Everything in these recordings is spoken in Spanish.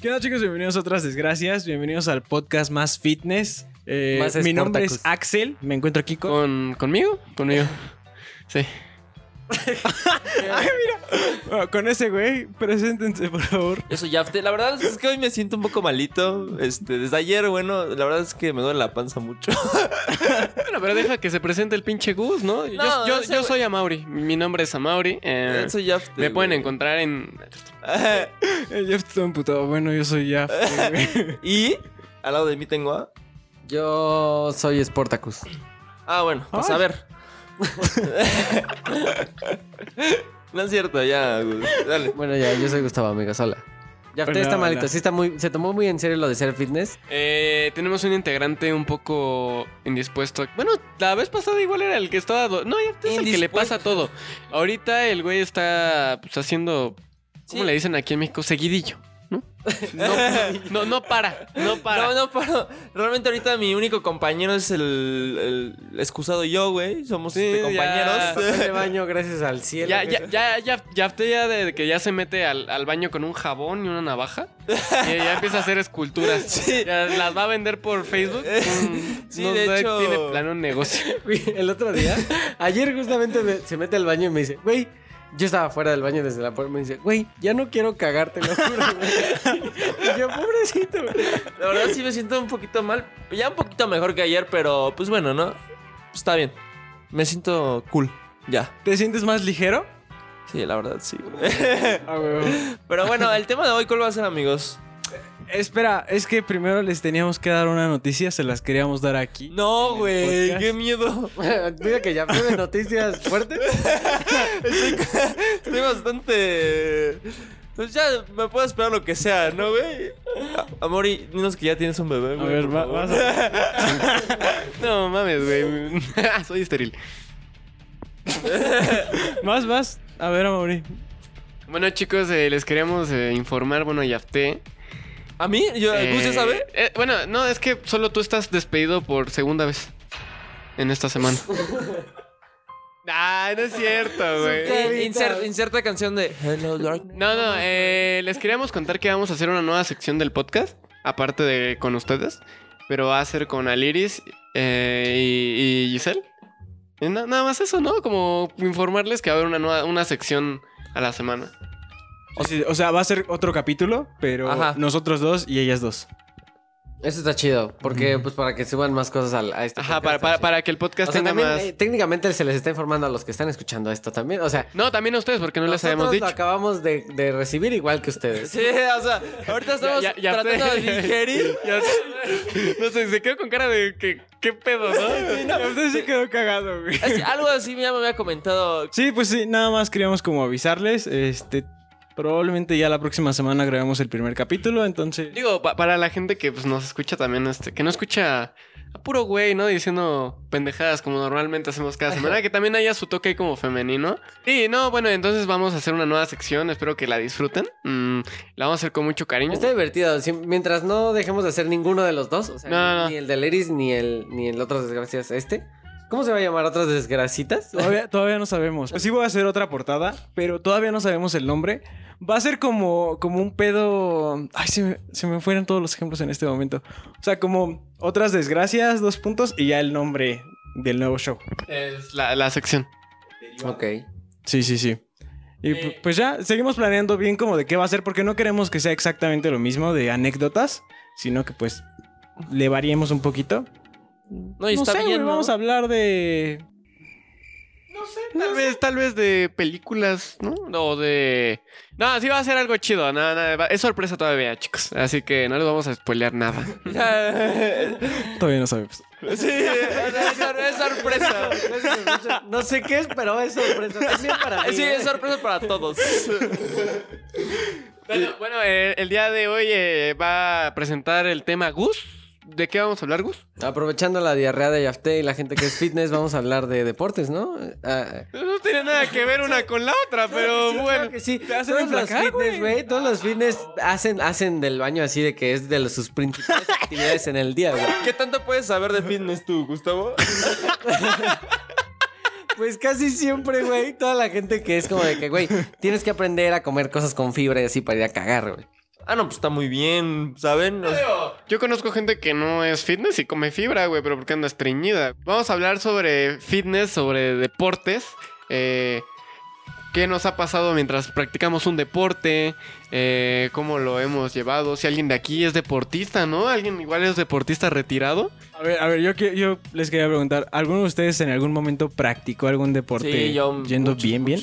¿Qué onda chicos? Bienvenidos a otras desgracias. Bienvenidos al podcast más fitness. Eh, Más mi nombre es Sportacus. Axel. Me encuentro aquí con... ¿Con, ¿Conmigo? Conmigo. Sí. Ah, con ese güey. Preséntense, por favor. Yo soy Yafte. La verdad es que hoy me siento un poco malito. Este, desde ayer, bueno, la verdad es que me duele la panza mucho. Bueno, pero deja que se presente el pinche Gus, ¿no? Yo, No, yo- ese yo güey- soy Amauri. Mi nombre es Amauri. eh, soy Yafte. me pueden güey. encontrar en. Jeff está emputado. Bueno, yo soy Jeff. y al lado de mí tengo a. Yo soy Sportacus. Ah, bueno, pues Ay. a ver. no es cierto, ya. Dale. Bueno, ya, yo soy Gustavo Amigas, hola. Ya usted está hola. malito, sí está muy, se tomó muy en serio lo de ser fitness. Eh, tenemos un integrante un poco indispuesto. Bueno, la vez pasada igual era el que estaba. No, ya es el que le pasa todo. Ahorita el güey está pues, haciendo. ¿Cómo Sí. le dicen aquí en México? Seguidillo. ¿No? No, no, no para. No para. No, no, pero realmente ahorita mi único compañero es el, el excusado yo, güey. Somos Sí, este, ya. Papel de compañeros. baño, gracias al cielo. Ya, ya, ya, ya, ya, ya de que ya se mete al, al baño con un jabón y una navaja. Y ya empieza a hacer esculturas. Sí. Ya las va a vender por Facebook. Sí, no de sé, hecho- Tiene plano un negocio. El otro día, ayer justamente me- se mete al baño y me dice, güey, yo estaba fuera del baño desde la puerta y me dice, güey, ya no quiero cagarte, lo juro, güey. Y yo, pobrecito, güey. La verdad sí me siento un poquito mal. Ya un poquito mejor que ayer, pero pues bueno, ¿no? Está bien. Me siento cool. Ya. ¿Te sientes más ligero? Sí, la verdad sí. güey. Ah, güey. Pero bueno, el tema de hoy, ¿cuál va a ser, amigos? Espera, es que primero les teníamos que dar una noticia. Se las queríamos dar aquí. No, güey, qué miedo. Mira que ya fue de noticias fuertes. Estoy bastante. Pues ya me puedo esperar lo que sea, ¿no, güey? A- Amori, dinos que ya tienes un bebé, A güey. ver, por va- vas a... No mames, güey. Soy estéril. Vas, vas. A ver, Amaury. Bueno, chicos, eh, les queríamos eh, informar. Bueno, Yafté. ¿A mí? Yo, ¿Gus ya eh, sabe? eh, bueno, no, es que solo tú estás despedido por segunda vez en esta semana. Ah, no es cierto, güey. Eh, inser- inserta canción de Hello Darkness. No, no, eh, les queríamos contar que vamos a hacer una nueva sección del podcast, aparte de con ustedes, pero va a ser con Aliris eh, y, y Giselle. Y na- nada más eso, ¿no? Como informarles que va a haber una nueva una sección a la semana. O sea, o sea, va a ser otro capítulo, pero Ajá. nosotros dos y ellas dos. Eso está chido, porque pues para que suban más cosas al- a, este Ajá, podcast, para, para, para que el podcast O sea, tenga también, más... eh, técnicamente se les está informando a los que están escuchando esto también. O sea, No, también a ustedes, porque no les habíamos lo dicho. acabamos de, de recibir igual que ustedes. Sí, o sea, ahorita estamos Ya- ya- ya tratando de digerir. Ya- no sé, se quedó con cara de que, ¿qué pedo, no? Usted se quedó cagado, güey. Algo así ya me había comentado. Sí, pues sí, nada más queríamos como avisarles. Este, probablemente ya la próxima semana grabemos el primer capítulo, entonces. Digo, pa- para la gente que pues, nos escucha también, este, que no escucha a puro güey, ¿no? Diciendo pendejadas como normalmente hacemos cada semana, que también haya su toque ahí como femenino. Y no, bueno, entonces vamos a hacer una nueva sección, espero que la disfruten. Mm, la vamos a hacer con mucho cariño. Está divertido, si- mientras no dejemos de hacer ninguno de los dos, o sea, No, no, no. ni el de Leris ni el ni el otro desgracias este. ¿Cómo se va a llamar otras desgracitas? Todavía, todavía no sabemos. Pues sí voy a hacer otra portada, pero todavía no sabemos el nombre. Va a ser como, como un pedo... Ay, se me, se me fueron todos los ejemplos en este momento. O sea, como otras desgracias, dos puntos, y ya el nombre del nuevo show. Es la, la sección. ok. Sí, sí, sí. Y pu- pues ya, seguimos planeando bien como de qué va a ser, porque no queremos que sea exactamente lo mismo de anécdotas, sino que pues le variemos un poquito. No, y está sé, bien. ¿no? vamos a hablar de... Tal vez, tal vez de películas, ¿no? O de. No, sí va a ser algo chido. No, no, va- es sorpresa todavía, chicos. Así que no les vamos a spoilear nada. Todavía no sabemos. sí, es, sor- es sorpresa. No sé qué es, pero es sorpresa. Es bien para mí. Sí, ¿eh? es sorpresa para todos. Bueno, bueno, eh, el día de hoy eh, va a presentar el tema Gus. ¿De qué vamos a hablar, Gus? Aprovechando la diarrea de Yafté y la gente que es fitness, vamos a hablar de deportes, ¿no? Ah, No tiene nada que ver una con la otra, pero sí, bueno. que sí. Todos los fitness, güey. Todos los fitness hacen, hacen del baño así de que es de los- sus principales actividades en el día, güey. ¿Qué tanto puedes saber de fitness tú, Gustavo? Pues casi siempre, güey, toda la gente que es como de que, güey, tienes que aprender a comer cosas con fibra y así para ir a cagar, güey. Ah, no, pues está muy bien, ¿saben? O sea, Yo conozco gente que no es fitness y come fibra, güey, pero porque anda estreñida. Vamos a hablar sobre fitness, sobre deportes. Eh, ¿Qué nos ha pasado mientras practicamos un deporte? Eh, ¿Cómo lo hemos llevado? Si alguien de aquí es deportista, ¿no? ¿Alguien igual es deportista retirado? A ver, a ver, yo, yo les quería preguntar, ¿alguno de ustedes en algún momento practicó algún deporte sí, yo... yendo muchos, bien, bien?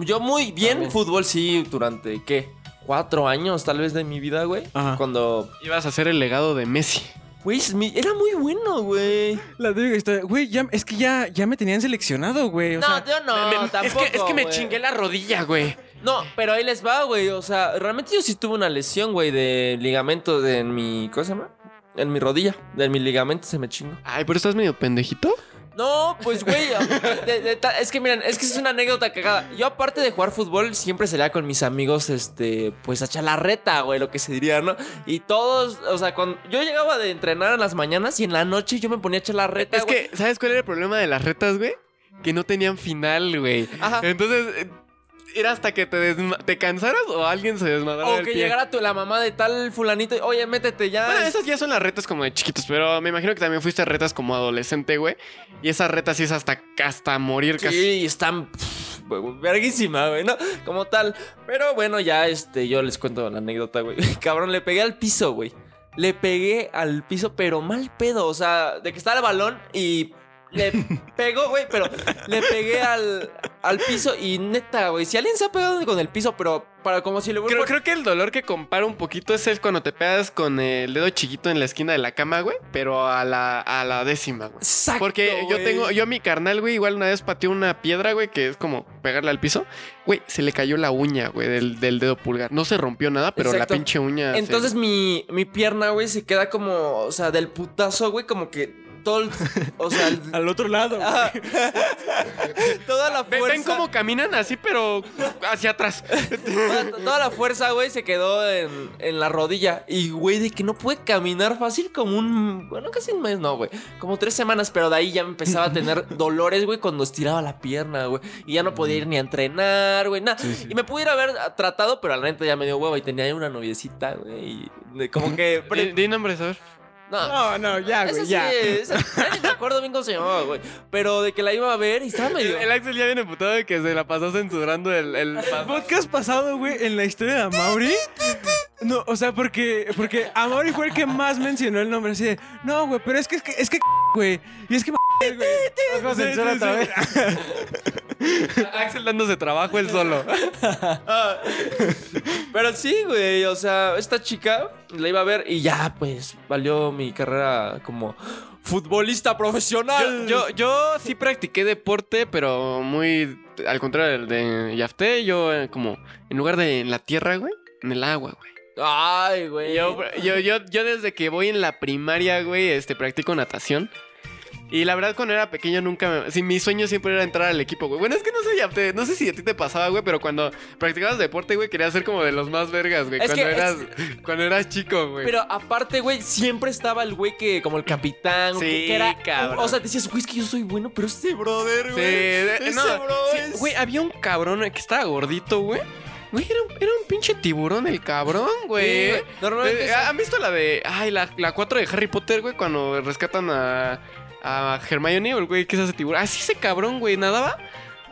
yo muy bien También. fútbol, sí, durante, ¿qué? Cuatro años tal vez de mi vida, güey. Ajá. Cuando... Ibas a ser el legado de Messi. Güey, era muy bueno, güey. La típica historia, güey, ya, es que ya, ya me tenían seleccionado, güey. O No, sea, yo no, Me- me- tampoco, es, que, es que me güey. chingué la rodilla, güey. No, pero ahí les va, güey. O sea, realmente yo sí tuve una lesión, güey, de ligamento de en mi. ¿Cómo se llama? En mi rodilla. De mi ligamento se me chingó. Ay, pero estás medio pendejito. No, pues, güey. de- de ta- es que miren, es que es una anécdota cagada. Yo, aparte de jugar fútbol, siempre salía con mis amigos, este, pues a echar la reta, güey, lo que se diría, ¿no? Y todos, o sea, cuando yo llegaba de entrenar en las mañanas y en la noche yo me ponía a echar la reta. Es güey. que, ¿sabes cuál era el problema de las retas, güey? Que no tenían final, güey. Ajá. Entonces, eh, era hasta que te, te cansaras o alguien se desmadrara O que pie. llegara tu, la mamá de tal fulanito y, oye, métete ya. Bueno, esas ya son las retas como de chiquitos, pero me imagino que también fuiste a retas como adolescente, güey. Y esas retas sí es hasta, hasta morir casi. Sí, están verguísima, güey, ¿no? Como tal. Pero bueno, ya este, yo les cuento la anécdota, güey. Cabrón, le pegué al piso, güey. Le pegué al piso, pero mal pedo. O sea, de que estaba el balón y le pegó, güey, pero le pegué al, al piso y neta, güey. Si alguien se ha pegado con el piso, pero para como si le Creo, creo que el dolor que compara un poquito es el cuando te pegas con el dedo chiquito en la esquina de la cama, güey. Pero a la, a la décima, güey. Exacto, Porque yo güey. tengo, yo a mi carnal, güey, igual una vez pateó una piedra, güey, que es como pegarle al piso. Güey, se le cayó la uña, güey, del, del dedo pulgar. No se rompió nada, pero Exacto. la pinche uña. se- Entonces mi, mi pierna, güey, se queda como, o sea, del putazo, güey, como que todo o sea, el- al otro lado. Toda la Ven, fuerza. ven cómo caminan así, pero hacia atrás. Toda, toda la fuerza, güey, se quedó en, en la rodilla. Y, güey, de que no puede caminar fácil como un. Bueno, casi un mes, no, güey. Como tres semanas, pero de ahí ya me empezaba a tener dolores, güey, cuando estiraba la pierna, güey. Y ya no podía ir ni a entrenar, güey, nada. Y me pudiera haber tratado, pero la neta ya me dio huevo y tenía ahí una noviecita, güey. Y como que. Di, di nombres, a ver. No, No, no, ya, güey, sí, ya. ni me acuerdo bien cómo se llamaba, güey. Pero de que la iba a ver y estaba El, medio. el Axel ya viene putado de que se la pasó censurando el, el podcast pasado, güey, en la historia de Amaury. No, o sea, porque, porque Amaury fue el que más mencionó el nombre. Así de, no, güey, pero es que, es que, es que, güey. Y es que, güey. Censura otra vez. Axel dándose trabajo él solo. Ah, Pero sí, güey, o sea, esta chica la iba a ver y ya, pues, valió mi carrera como futbolista profesional. yo, yo sí practiqué deporte, pero muy al contrario del de Yafté, yo eh, como en lugar de en la tierra, güey, en el agua, güey. Ay, güey. Yo, yo, yo, yo desde que voy en la primaria, güey, este, practico natación. Y la verdad, cuando era pequeño nunca me... Sí, mi sueño siempre era entrar al equipo, güey. Bueno, es que no sé, Yafté, no sé si a ti te pasaba, güey, pero cuando practicabas deporte, güey, querías ser como de los más vergas, güey. Es Cuando que eras, cuando eras chico, güey. Pero aparte, güey, siempre estaba el güey que, como el capitán, Sí, que, que era. cabrón. O sea, decías, güey, es que yo soy bueno, pero este brother, Sí, güey. de- ese no, bro sí, güey, había un cabrón que estaba gordito, güey. Güey, era un, era un pinche tiburón el cabrón, Sí, güey. Normalmente Eh, es- ¿Han visto la de. Ay, la, la 4 de Harry Potter, güey? Cuando rescatan a. A Hermione o güey que es ese tiburón. Así ese cabrón, güey. Nadaba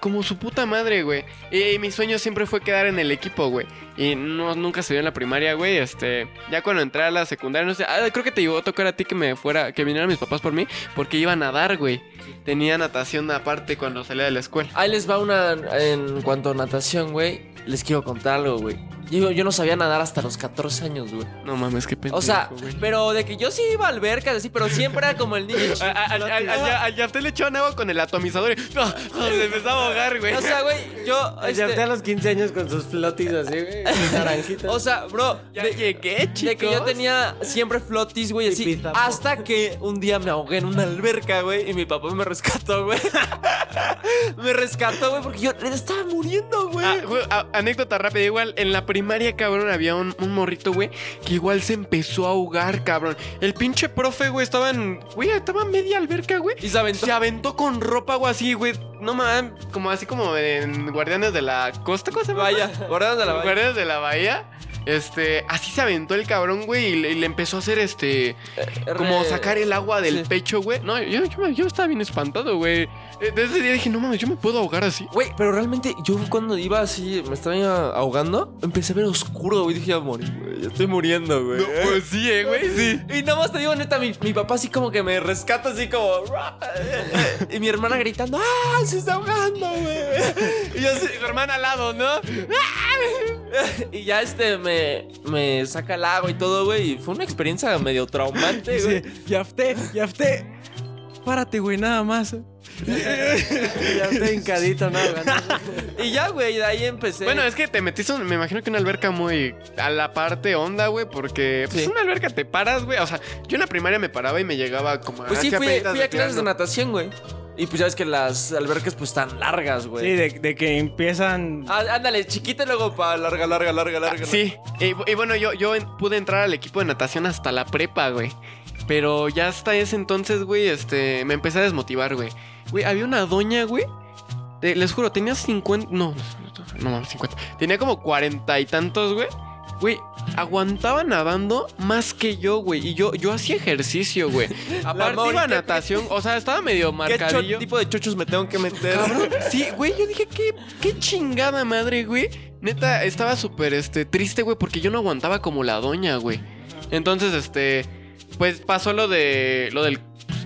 como su puta madre, güey. Y, mi sueño siempre fue quedar en el equipo, güey. Y no, nunca se dio en la primaria, güey. Este. Ya cuando entré a la secundaria, no sé. ah, creo que te llegó a tocar a ti que me fuera. Que vinieran mis papás por mí. Porque iba a nadar, güey. Tenía natación aparte cuando salía de la escuela. Ahí les va una en cuanto a natación, güey. Les quiero contar algo, güey. Yo, yo no sabía nadar hasta los 14 años, güey. No mames, qué pendejo, O sea, güey. pero de que yo sí iba a albercas, así, pero siempre era como el niño A- a- a- a- a- a Yafté le echaban agua con el atomizador y se empezaba a ahogar, güey. O sea, güey, yo. Ya este, está a los 15 años con sus flotis así, güey. Naranjitas. o sea, bro, ya de, llegué, chicos. de que yo tenía siempre flotis, güey, Y así. Hasta que un día me ahogué en una alberca, güey, y mi papá me rescató, güey. me rescató, güey, porque yo estaba muriendo, güey. Ah, güey, anécdota rápida, igual en la primaria, cabrón, había un, un morrito, güey, que igual se empezó a ahogar, cabrón. El pinche profe, güey, estaba en. Güey, estaba en media alberca, güey. y se aventó. Se aventó con ropa o así, güey. No mames, como así como en Guardianes de la Costa, ¿cómo se llama? Vaya, guardados de la valla. Guardianes de la Bahía. Este, así se aventó el cabrón, güey, y le, empezó a hacer este. Como sacar el agua del sí. pecho, güey. No, yo, yo, estaba bien espantado, güey. Eh, Desde ese día dije, no mames, yo me puedo ahogar así. Güey, pero realmente yo cuando iba así, me estaba ahogando, empecé a ver oscuro, güey. Dije, ya morí, güey. Ya estoy muriendo, güey. pues sí, eh, güey, sí. Y nada más te digo, neta, mi, mi papá así como que me rescata así como... Y mi hermana gritando, ¡ah! Se está ahogando, güey. Y yo así, su hermana al lado, ¿no? y ya este me, me saca el agua y todo, güey. Y fue una experiencia medio traumante, güey. Yafté, Yafté. Párate, güey, nada más. Ya estoy hincadito, ¿no? Y ya, güey, de ahí empecé. Bueno, es que te metiste, me imagino que una alberca muy a la parte honda, güey, porque pues Sí. una alberca te paras, güey. O sea, yo en la primaria me paraba y me llegaba como Pues sí, fui, fui a clases de natación, güey. Y pues ya ves que las albercas pues están largas, güey. Sí, de, de que empiezan. Ah, ándale, chiquita y luego pa larga, larga, larga, larga. Ah, Sí, y, y bueno, yo, yo en- pude entrar al equipo de natación hasta la prepa, güey. Pero ya hasta ese entonces, güey, este, me empecé a desmotivar, güey. Güey, había una doña, güey. eh, les juro, tenía 50. No, no mames, 50. Tenía como cuarenta y tantos, güey. Güey, aguantaba nadando más que yo, güey. Y yo, yo hacía ejercicio, güey. Aparte iba a ¿qué- natación. O sea, estaba medio ¿Qué marcadillo. tipo de chochos me tengo que meter? Cabrón, sí, güey, yo dije, qué, qué chingada madre, güey. Neta, estaba súper este, triste, güey, porque yo no aguantaba como la doña, güey. Entonces, este, pues pasó lo de, lo del,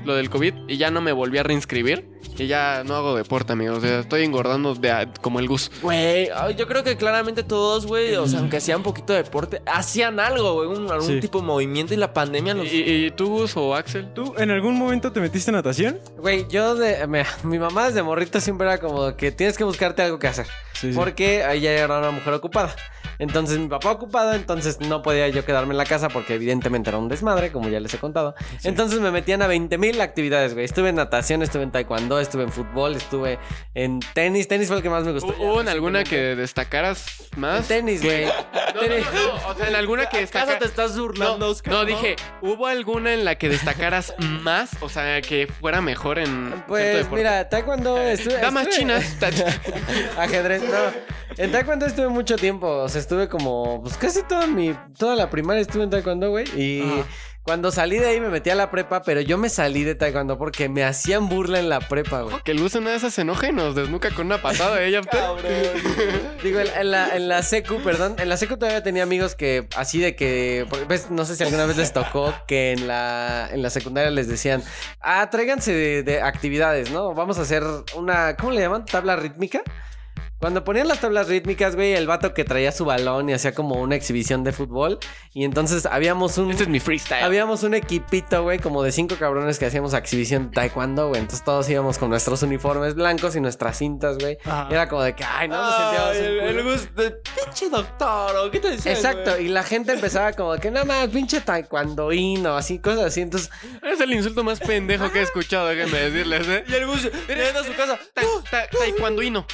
lo del COVID y ya no me volví a reinscribir. Y ya no hago deporte, amigos. O sea, estoy engordando de a- como el Gus. Güey, ay, yo creo que claramente todos, güey, o sea, aunque hacían un poquito de deporte, hacían algo, güey, un- algún Sí. tipo de movimiento y la pandemia los... ¿Y, y tú, Gus o Axel? ¿Tú en algún momento te metiste en natación? Güey, yo de. mira, mi mamá desde morrito siempre era como que tienes que buscarte algo que hacer. Sí, Porque ella era una mujer ocupada. Entonces mi papá ocupado, entonces no podía yo quedarme en la casa porque evidentemente era un desmadre, como ya les he contado. Entonces me metían a 20 mil actividades, güey. Estuve en natación, estuve en taekwondo, estuve en fútbol, estuve en tenis. Tenis fue el que más me gustó. ¿Hubo en alguna que destacaras En más? tenis, güey. No, no, Tenis. no, o sea, en alguna que ¿Acaso destacara... te estás burlando, No, Oscar? no, dije, ¿hubo alguna en la que destacaras más? O sea, que fuera mejor en Pues mira, taekwondo estuve. Damas estuve- chinas. Ajedrez, no. En taekwondo estuve mucho tiempo. O sea, estuve como. Pues casi toda mi. Toda la primaria estuve en taekwondo, güey. Y. Ajá. Cuando salí de ahí me metí a la prepa, pero yo me salí de taekwondo porque me hacían burla en la prepa, güey. que el Gus una de esas se enoja y nos desnuca con una patada, ¿eh? ¿Ya usted? Digo, en, en la, en la secu, perdón, en la secu todavía tenía amigos que así de que, ves, no sé si alguna vez les tocó que en la, en la secundaria les decían, ah, tráiganse de, de actividades, ¿no? Vamos a hacer una, ¿cómo le llaman? ¿Tabla rítmica? Cuando ponían las tablas rítmicas, güey, el vato que traía su balón y hacía como una exhibición de fútbol. Y entonces habíamos un... Este es mi freestyle. Habíamos un equipito, güey, como de cinco cabrones que hacíamos exhibición de taekwondo, güey. Entonces todos íbamos con nuestros uniformes blancos y nuestras cintas, güey. Ajá. Y era como de que, ay, no nos sentíamos el, el Gus de pinche doctor, ¿o qué te decía? Exacto, y la gente empezaba como que nada más, pinche taekwondoín o así, cosas así. Entonces, Es el insulto más pendejo que he escuchado, déjenme decirles, ¿eh? Y el Gus llegando a su casa. Ta- ta- Taekwondoino.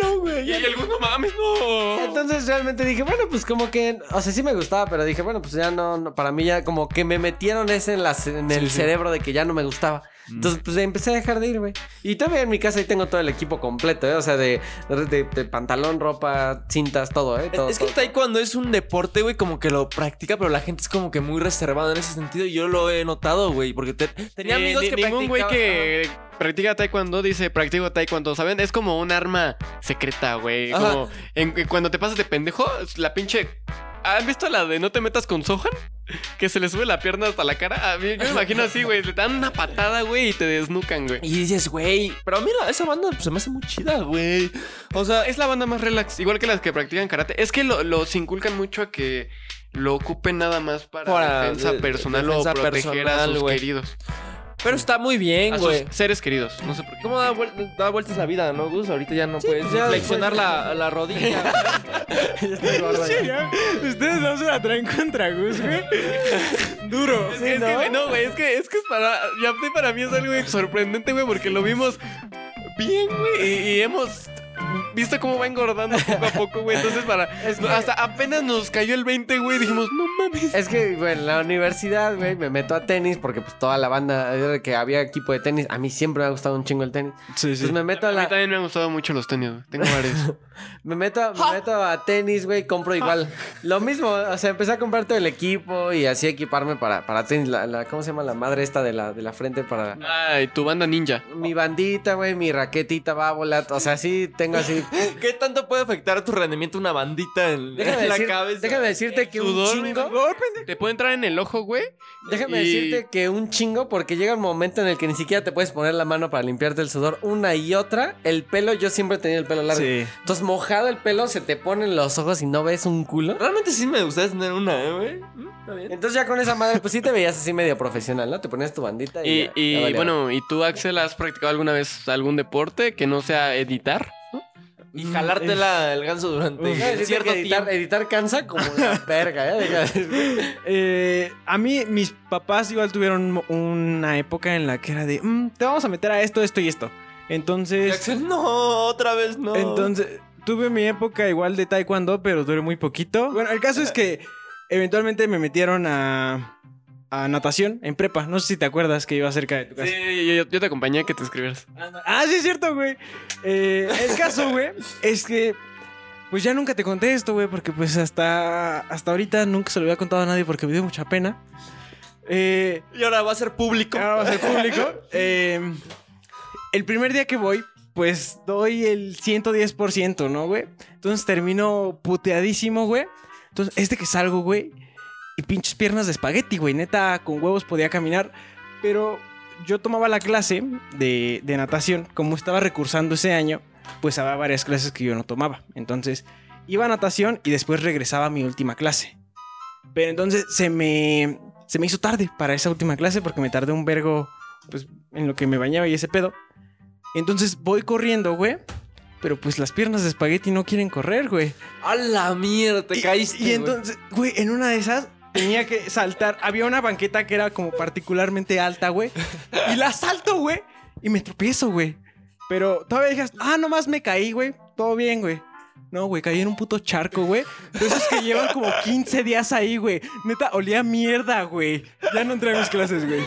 No, güey. Y el Gus, no mames, no. entonces realmente dije, bueno, pues como que, o sea, sí me gustaba, pero dije, bueno, pues ya no, no, para mí ya como que me metieron ese en, la, en el cerebro de que ya no me gustaba. Entonces, pues empecé a dejar de ir, güey. Y todavía en mi casa ahí tengo todo el equipo completo, ¿eh? O sea, de, de, de pantalón, ropa, cintas, todo, ¿eh? Todo, es que el todo. taekwondo es un deporte, güey, como que lo practica, pero la gente es como que muy reservada en ese sentido. Y yo lo he notado, güey, porque te- tenía amigos ni- que Ningún güey que practica taekwondo dice practico taekwondo, ¿saben? Es como un arma secreta, güey. Como en- en- cuando te pasas de pendejo, la pinche... ¿Han visto la de no te metas con Sohan? Que se le sube la pierna hasta la cara. A mí, yo me imagino así, güey. Le dan una patada, güey, y te desnucan, güey. Y dices, güey, pero mira, esa banda pues, se me hace muy chida, güey. O sea, Es la banda más relax, igual que las que practican karate. Es que lo- los inculcan mucho a que lo ocupen nada más para, Para defensa de- personal defensa o proteger a sus güey. queridos. Pero está muy bien, A sus güey. seres queridos. No sé por qué. ¿Cómo da, vuel- da vueltas la vida, no, Gus? Ahorita ya no puedes pues ya flexionar la, la rodilla. Ya estoy ya. Ya, Ustedes no se la traen contra Gus, güey. Duro. Es que, es que, güey, no, güey, es que, es que es para. Ya para mí es algo sorprendente, güey, porque lo vimos bien, güey. Y, y hemos ¿viste cómo va engordando poco a poco, güey? Entonces, para. Es que- Hasta apenas nos cayó el 20, güey. Dijimos, no mames. Es que, güey, en la universidad, güey, me meto a tenis porque pues toda la banda que había equipo de tenis. A mí siempre me ha gustado un chingo el tenis. Sí, Entonces me meto a A mí también me han gustado mucho los tenis, güey. Tengo varios. Me meto, me meto a tenis, güey, compro igual. Lo mismo, o sea, empecé a comprar todo el equipo y así equiparme para, para tenis. La, la- ¿Cómo se llama? La madre esta de la, de la frente para... Ay, tu banda ninja. Mi bandita, güey, mi raquetita va a volar. O sea, sí tengo así... ¿Qué tanto puede afectar tu rendimiento una bandita en, Déjame, en la decir- cabeza? déjame decirte que un Sudor, chingo... Te puede entrar en el ojo, güey. Déjame Y- decirte que un chingo porque llega un momento en el que ni siquiera te puedes poner la mano para limpiarte el sudor. Una y otra, el pelo, yo siempre he tenido el pelo largo. Sí. Entonces, mojado el pelo, se te ponen los ojos y no ves un culo. Realmente sí me gustaría tener una, ¿eh, güey? Mm, Está bien. Entonces ya con esa madre, pues sí te veías así medio profesional, ¿no? Te ponías tu bandita y... Y, ya- y, ya bueno, ¿y tú, Axel, has practicado alguna vez algún deporte que no sea editar? Y jalarte la- el ganso durante decirte cierto editar, tiempo. editar cansa como la verga, ¿eh? Eh, a mí, mis papás igual tuvieron una época en la que era de, "Mm, te vamos a meter a esto, esto y esto. Entonces, Axel, no, otra vez no. entonces, tuve mi época igual de taekwondo, pero duré muy poquito. Bueno, el caso es que eventualmente me metieron a, a natación en prepa. No sé si te acuerdas que iba cerca de tu casa. Sí, yo, yo te acompañé a que te escribieras. Ah, sí, es cierto, güey. Eh, el caso, güey, es que. Pues ya nunca te conté esto, güey, porque pues hasta, hasta ahorita nunca se lo había contado a nadie porque me dio mucha pena. Eh, Y ahora va a ser público. ahora va a ser público. Eh, el primer día que voy, pues doy el 110%, ¿no, güey? Entonces termino puteadísimo, güey. Entonces, este que salgo, güey, y pinches piernas de espagueti, güey. Neta, con huevos podía caminar. Pero yo tomaba la clase de, de natación. Como estaba recursando ese año, pues había varias clases que yo no tomaba. Entonces, iba a natación y después regresaba a mi última clase. Pero entonces se me, se me hizo tarde para esa última clase porque me tardé un vergo, pues, en lo que me bañaba y ese pedo. Entonces voy corriendo, güey. Pero pues las piernas de espagueti no quieren correr, güey. A la mierda, te Y- caíste. Y, entonces, güey, en una de esas tenía que saltar. Había una banqueta que era como particularmente alta, güey. Y la salto, güey. Y me tropiezo, güey. Pero todavía dijeras, ah, nomás me caí, güey. Todo bien, güey. No, güey, caí en un puto charco, güey. Entonces que llevan como 15 días ahí, güey. Neta, olía mierda, güey. Ya no entré a mis clases, güey.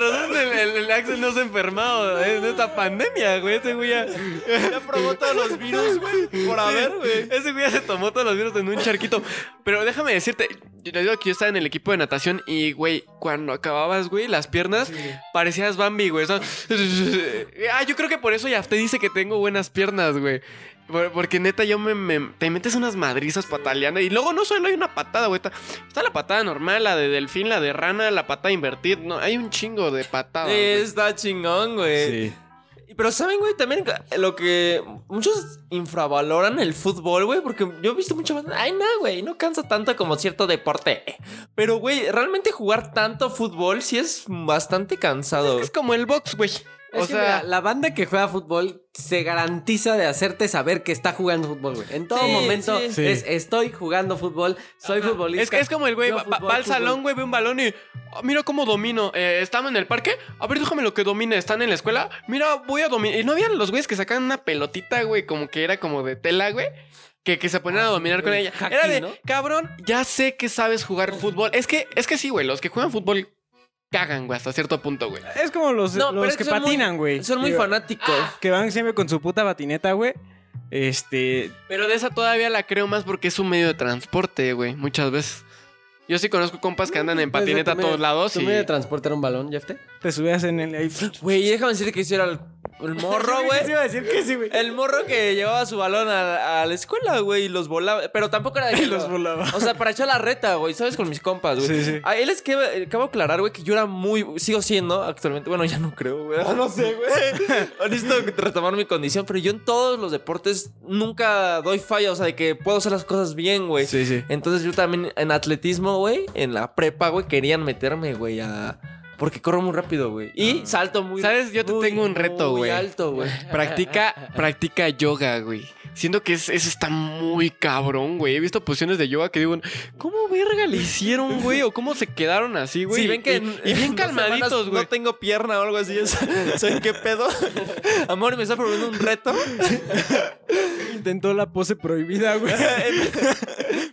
Razón el, el- el Axel no se ha enfermado en esta pandemia, güey. Ese güey ya... Ya probó todos los virus, güey. Por haber, güey. Ese güey ya se tomó todos los virus en un charquito. Pero déjame decirte, yo te digo que yo estaba en el equipo de natación y, güey, cuando acababas, güey, las piernas, parecías Bambi, güey. Ah, yo creo que por eso ya te dice que tengo buenas piernas, güey. Por- Porque neta, yo me, me- Te metes unas madrizas pataleanas. Y luego no solo hay una patada, güey. Está, está la patada normal, la de delfín, la de rana, la patada invertida. No, hay un chingo de patadas. Está chingón, güey. Sí. Y- Pero saben, güey, también lo que muchos infravaloran el fútbol, güey, porque yo he visto mucha banda, ay, no, güey, no cansa tanto como cierto deporte. Pero, güey, realmente jugar tanto fútbol sí es bastante cansado. Es como el box, güey. Es O sea, mira, la banda que juega fútbol se garantiza de hacerte saber que está jugando fútbol, güey. En todo Sí, momento sí. Es estoy jugando fútbol, soy futbolista. Es que es como el güey va, va- fútbol, va al fútbol. salón, güey, ve un balón y. "Ah, mira cómo domino. Eh, estamos en el parque. A ver, déjame lo que domine. Están en la escuela. Mira, voy a dominar. Y no habían los güeyes que sacaban una pelotita, güey, como que era como de tela, güey. Que, que se ponían a dominar con ella. Era de, ¿no? cabrón, ya sé que sabes jugar fútbol. Es que, es que sí, güey, los que juegan fútbol cagan, güey, hasta cierto punto, güey. Es como los, No, los que patinan, güey. Son muy fanáticos. Que van siempre con su puta batineta, güey. Este. Pero de esa todavía la creo más porque es un medio de transporte, güey, muchas veces. Yo sí conozco compas que andan en patineta a todos lados ¿Tu y... medio de transporte era un balón, Jefte? Te subías en el. ahí. Güey, déjame decirte que hiciera el, el morro, güey. iba a decir que sí, güey. El morro que llevaba su balón a, a la escuela, güey, y los volaba. Pero tampoco era de que los lo- volaba. O sea, para echar la reta, güey, ¿sabes? Con mis compas, güey. Sí, sí. A él es que acabo de aclarar, güey, que yo era muy. Sigo siendo actualmente. Bueno, ya no creo, güey. No sé, güey. Necesito retomar mi condición, pero yo en todos los deportes nunca doy falla. O sea, de que puedo hacer las cosas bien, güey. Sí, sí. Entonces yo también en atletismo, güey, en la prepa, güey, querían meterme, güey, a. Porque corro muy rápido, güey. Y salto muy. ¿Sabes? Yo te muy, tengo un reto, muy güey. alto, güey. Practica, practica yoga, güey. siento que es- eso está muy cabrón, güey. He visto posiciones de yoga que digo, ¿cómo verga le hicieron, güey? O cómo se quedaron así, güey. Sí, ven que Y- en- y, bien calmaditos, güey. No tengo pierna o algo así. ¿Saben qué pedo? Amor, me está proponiendo un reto. Intentó la pose prohibida, güey.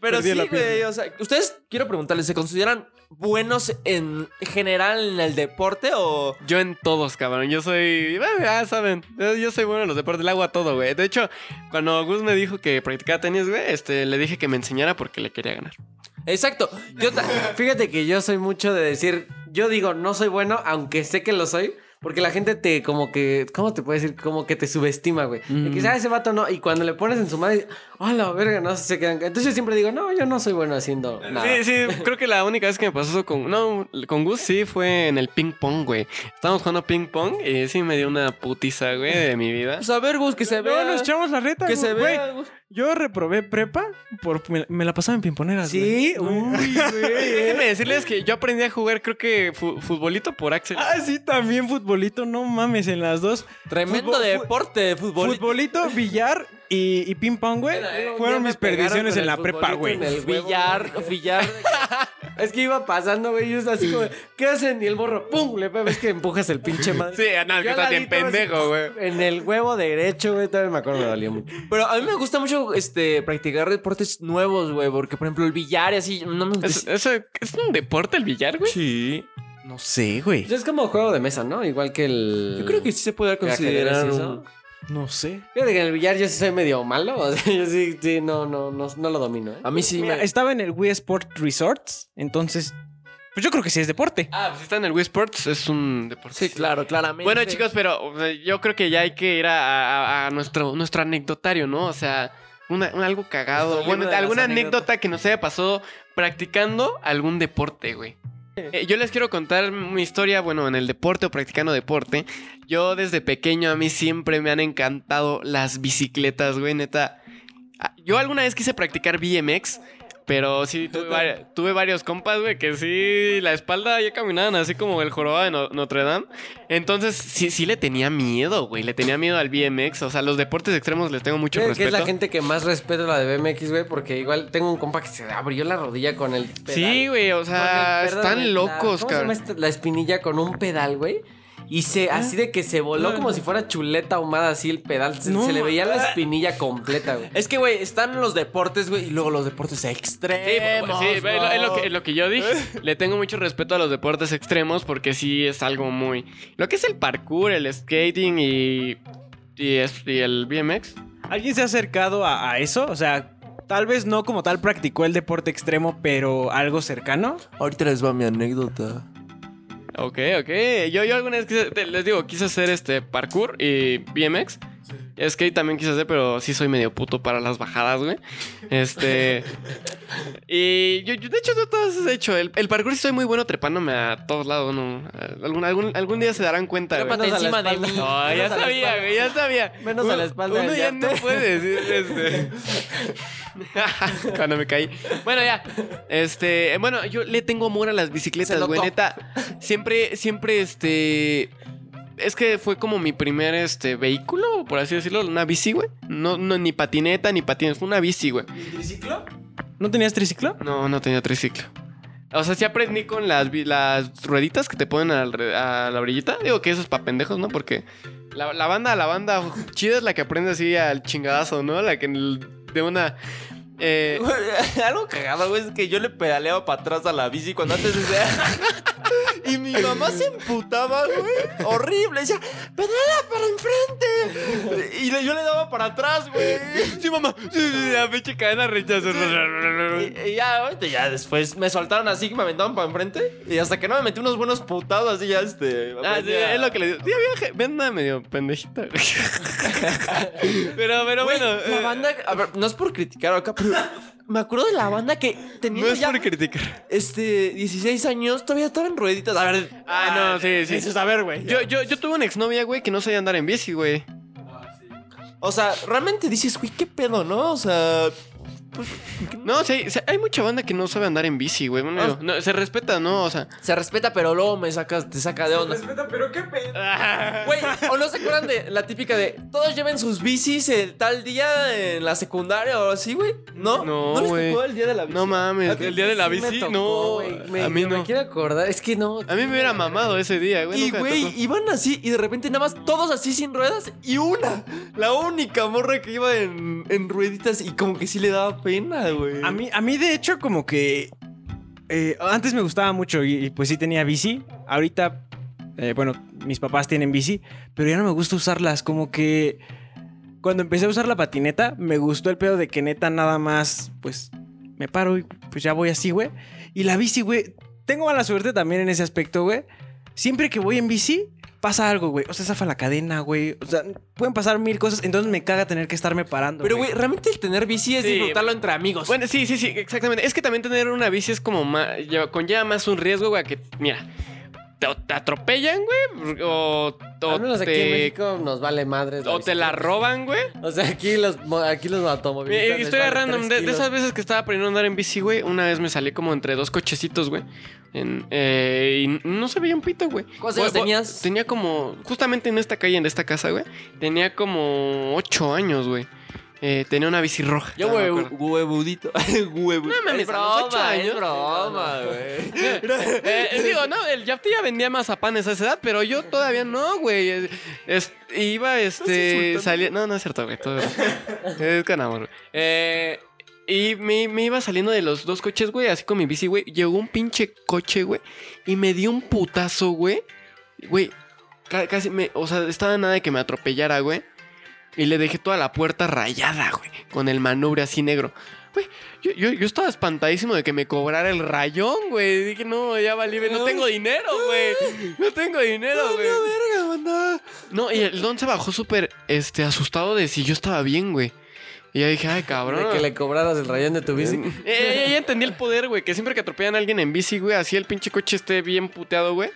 Pero Perdí sí, güey. O sea, ustedes, quiero preguntarles, ¿se consideran buenos en general en el deporte o...? Yo en todos, cabrón. Yo soy. bueno, Ya saben. Yo soy bueno en los deportes. Le hago a todo, güey. De hecho, cuando Gus me dijo que practicaba tenis, güey, este, le dije que me enseñara porque le quería ganar. Exacto. Yo Fíjate que yo soy mucho de decir, yo digo, no soy bueno, aunque sé que lo soy. Porque la gente te, como que, ¿cómo te puede decir? Como que te subestima, güey. De que, ah, ese vato no. Y cuando le pones en su madre, ¡ah, la verga! No se quedan. Entonces yo siempre digo, no, yo no soy bueno haciendo nada. Sí, sí, creo que la única vez que me pasó eso con. No, con Gus sí fue en el ping pong, güey. Estábamos jugando ping pong y sí me dio una putiza, güey, de mi vida. Pues a ver, Gus, que se No, vea. nos echamos la reta, que güey. se vea, Gus. Yo reprobé prepa por... Me, me la pasaba en pimponeras, Sí, güey. uy, güey. Déjenme decirles que yo aprendí a jugar, creo que fu- futbolito por Axel. Ah, sí, también futbolito, no mames, en las dos. Tremendo Fútbol- deporte, fútbol. Futbolito, billar y, y ping pong, güey. Fueron mis perdiciones en la prepa, güey. Billar, billar. Es que iba pasando, güey, y yo así como, ¿qué hacen? Y el morro, ¡pum! Le ves que empujas el pinche madre. Sí, no, que bien pendejo, güey. En el huevo derecho, güey, todavía me acuerdo, me dolió mucho. Pero a mí me gusta mucho este practicar deportes nuevos, güey. Porque, por ejemplo, el billar y así. No me ¿Es, eso- ¿Es un deporte el billar, güey? Sí. No sé, güey. Es como juego de mesa, ¿no? Igual que el... Yo creo que sí se puede ¿El considerar. un- eso? No sé. Fíjate que en el billar yo sí soy medio malo. O sea, yo sí, sí, no, no, no, no lo domino, ¿eh? A mí sí Mira, me. estaba en el Wii Sport Resorts, entonces... Pues yo creo que sí es deporte. Ah, pues si está en el Wii Sports, es un deporte. Sí, claro, claramente. Bueno, chicos, pero o sea, yo creo que ya hay que ir a, a- a nuestro, nuestro anecdotario, ¿no? O sea, una, un- algo cagado. Bueno, alguna anécdota que nos haya pasado practicando algún deporte, güey. Eh, yo les quiero contar mi historia, bueno, en el deporte o practicando deporte. Yo desde pequeño a mí siempre me han encantado las bicicletas, güey, neta. Ah, Yo alguna vez quise practicar BMX, pero sí tuve, vari- tuve varios compas, güey, que sí, la espalda ya caminaban así como el jorobado de No- Notre Dame. Entonces, sí, sí le tenía miedo, güey, le tenía miedo al BMX. O sea, los deportes extremos les tengo mucho Creo que respeto. es la gente que más respeto la de BMX, güey, porque igual tengo un compa que se abrió la rodilla con el pedal. Sí, güey, o sea, están la- locos, ¿cómo se llama cabrón. esta- La espinilla con un pedal, güey. Y se, así de que se voló como si fuera chuleta ahumada así el pedal. Se, No, se le veía la espinilla completa, güey. Es que, güey, están los deportes, güey, y luego los deportes extremos. sí, es, lo, es lo que, es lo que yo dije. Le tengo mucho respeto a los deportes extremos porque sí es algo muy... Lo que es el parkour, el skating y, y, es- y el BMX. ¿Alguien se ha acercado a, a eso? O sea, tal vez no como tal practicó el deporte extremo, pero algo cercano. Ahorita les va mi anécdota. Ok, ok. Yo, yo alguna vez quise, te- les digo, quise hacer este parkour y BMX. Skate también quise hacer, pero sí soy medio puto para las bajadas, güey. Este. y yo, yo, de hecho, todo eso he hecho. El, el parkour sí soy muy bueno trepándome a todos lados, ¿no? Algún, algún, algún día se darán cuenta, güey. Trépate Menos a la encima de mí. No, ya sabía, güey, ya sabía. Menos a la espalda Uno ya no yate. puede decir, este. Cuando me caí. Bueno, ya. Este. Bueno, yo le tengo amor a las bicicletas, güey. Neta. Siempre, siempre, este. Es que fue como mi primer este vehículo, por así decirlo, una bici, güey. No, no, ni patineta, ni patines, fue una bici, güey. ¿Triciclo? ¿No tenías triciclo? No, no tenía triciclo. O sea, sí aprendí con las, las rueditas que te ponen a la orillita. Digo que eso es para pendejos, ¿no? Porque la, la banda, la banda chida es la que aprende así al chingadazo, ¿no? La que en el- de una... eh, Algo cagado, güey, es que yo le pedaleaba para atrás a la bici cuando antes decía. y mi mamá se emputaba, güey. Horrible. Decía, pedala para enfrente. Y yo le daba para atrás, güey. sí, mamá. Sí, sí, la pinche cadena rechazo. Y, y ya, güey, ya después me soltaron así, me aventaban para enfrente. Y hasta que no me metí unos buenos putados, así ya, este. Ah, sí, es lo que le digo. Sí, había medio pendejita. güey. pero, pero bueno. la eh, banda, a ver, no es por criticar acá, pero me acuerdo de la banda que tenía no es ya, por criticar. este, 16 años, todavía estaba en rueditas. A ver, Ah, no, sí, sí. dices, a ver, güey. Yo, yo, yo tuve una exnovia, güey, que no sabía andar en bici, güey. O sea, realmente dices, güey, qué pedo, ¿no? O sea, pues, No, sí, sí, hay mucha banda que no sabe andar en bici, güey. Bueno, Ah. no, se respeta, ¿no? O sea. se respeta, pero luego me sacas, te saca de onda. pero qué pedo. Güey, ¿o no se acuerdan de la típica de todos lleven sus bicis el tal día en la secundaria o así, güey? ¿No? No, les güey. tocó el día de la bici? No mames, ¿A ti el día de la Sí me bici, tocó, no. güey. Me- a mí Me no. quiero acordar. Es que no. A mí me hubiera mamado ese día, güey. Y nunca me güey, tocó. iban así y de repente nada más todos así sin ruedas y una, la única morra que iba en, en rueditas y como que sí le daba pena, güey. A mí, a mí, de hecho, como que. eh, antes me gustaba mucho y, pues sí tenía bici. Ahorita, eh, bueno, mis papás tienen bici, pero ya no me gusta usarlas. Como que. Cuando empecé a usar la patineta, me gustó el pedo de que neta nada más, pues me paro y pues ya voy así, güey. Y la bici, güey, tengo mala suerte también en ese aspecto, güey. Siempre que voy en bici, pasa algo, güey. O sea, zafa la cadena, güey. O sea, pueden pasar mil cosas, entonces me caga tener que estarme parando. Pero, güey, realmente el tener bici es Sí. disfrutarlo entre amigos. Bueno, sí, sí, sí, exactamente. Es que también tener una bici es como más. lleva- conlleva más un riesgo, güey, a que, mira, te, te atropellan, güey, o, o Al menos aquí en te, México nos vale madres. o te la roban, güey. O sea, aquí los, aquí los automovilistas. Historia random, de, esas veces que estaba aprendiendo a andar en bici, güey, una vez me salí como entre dos cochecitos, güey. Eh, y no se veía un pito, güey. ¿Cuántos años tenías? Tenía como, justamente en esta calle, en esta casa, güey, tenía como ocho años, güey. Eh, tenía una bici roja. Yo, acuerdo. huevudito. Huevo. No mames, es a los ocho broma, años. Es broma, güey. Eh, eh, digo, no, el Yafti ya vendía mazapanes a esa edad, pero yo todavía no, güey. Es- es- iba, este, salía... No, no es cierto, güey. todo- es con amor, güey. Eh, y me, me iba saliendo de los dos coches, güey, así con mi bici, güey. Llegó un pinche coche, güey, y me dio un putazo, güey. Güey, ca- casi me... O sea, estaba nada de que me atropellara, güey. Y le dejé toda la puerta rayada, güey. Con el manubrio así negro. Güey, yo, yo, yo estaba espantadísimo de que me cobrara el rayón, güey. Dije, no, ya valí, no tengo dinero, güey. No tengo dinero, güey. verga, banda. No, y el don se bajó súper este, asustado de si yo estaba bien, güey. Y ya dije, ay, cabrón. De que le cobraras el rayón de tu bici. Eh, eh, ya entendí el poder, güey. Que siempre que atropellan a alguien en bici, güey, así el pinche coche esté bien puteado, güey.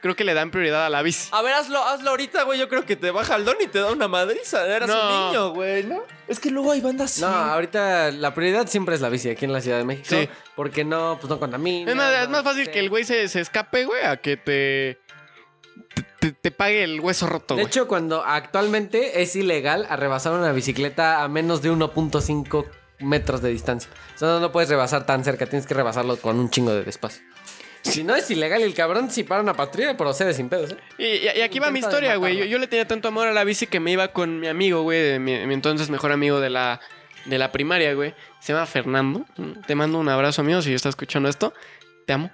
Creo que le dan prioridad a la bici. A ver, hazlo, hazlo ahorita, güey. Yo creo que te baja el don y te da una madriza. Eras No. un niño, güey, ¿no? Es que luego hay bandas. No, ahorita la prioridad siempre es la bici aquí en la Ciudad de México. Sí. Porque no, pues no contamina. Es más, es no más fácil que el güey se, se escape, güey, a que te, te, te pague el hueso roto, De hecho, cuando actualmente es ilegal a rebasar una bicicleta a menos de 1.5 metros de distancia. O sea, no lo puedes rebasar tan cerca, tienes que rebasarlo con un chingo de despacio. Si no es ilegal, el cabrón si para una patrulla procede sin pedos, ¿eh? Y, y- y aquí va mi historia, güey. Yo, yo le tenía tanto amor a la bici que me iba con mi amigo, güey, mi entonces mejor amigo de la, de la primaria, güey. Se llama Fernando. Te mando un abrazo, amigo, si estás escuchando esto. Te amo.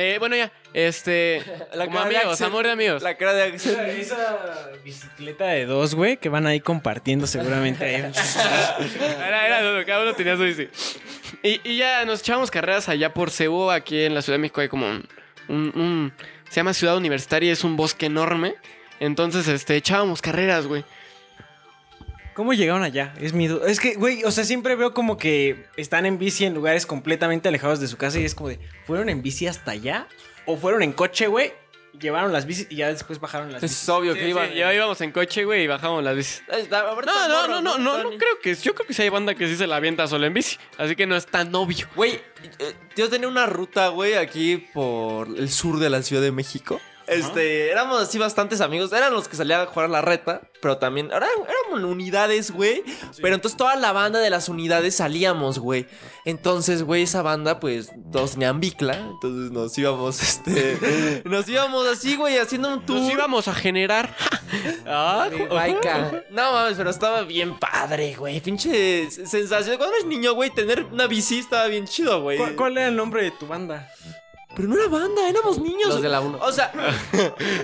Eh, bueno, ya, este. La como cara de amigos, Axel. amor de amigos. La cara de Axel. Esa, esa bicicleta de dos, güey, que van ahí compartiendo seguramente. ahí. Era, era cada uno tenía su bici. Y, y ya nos echábamos carreras allá por Cebu, aquí en la Ciudad de México hay como un, un- un- se llama Ciudad Universitaria, es un bosque enorme. Entonces, este, echábamos carreras, güey. ¿Cómo llegaron allá? Es mi duda. Es que, güey, o sea, siempre veo como que están en bici en lugares completamente alejados de su casa y es como de, ¿fueron en bici hasta allá? ¿O fueron en coche, güey? Llevaron las bicis y ya después bajaron las bicis. Es obvio Sí, que iban. sí, ya íbamos en coche, güey, y bajamos las bicis. No, no, no, no, no, no creo que yo creo que sí hay banda que sí se la avienta solo en bici, así que no es tan obvio. Güey, eh, yo tenía una ruta, güey, aquí por el sur de la Ciudad de México. Este, éramos así bastantes amigos. Eran los que salían a jugar a la reta, pero también eran, éramos unidades, güey. Pero entonces toda la banda de las unidades salíamos, güey. Entonces, güey, esa banda, pues, todos tenían bicla. Entonces nos íbamos, este. nos íbamos así, güey, haciendo un tour. Nos íbamos a generar. Ah, baica. No mames, pero estaba bien padre, güey. Pinche sensación. Cuando eres niño, güey, tener una bici estaba bien chido, güey. ¿Cuál, cuál era el nombre de tu banda? Pero no era banda, éramos niños. Los de la 1. O sea,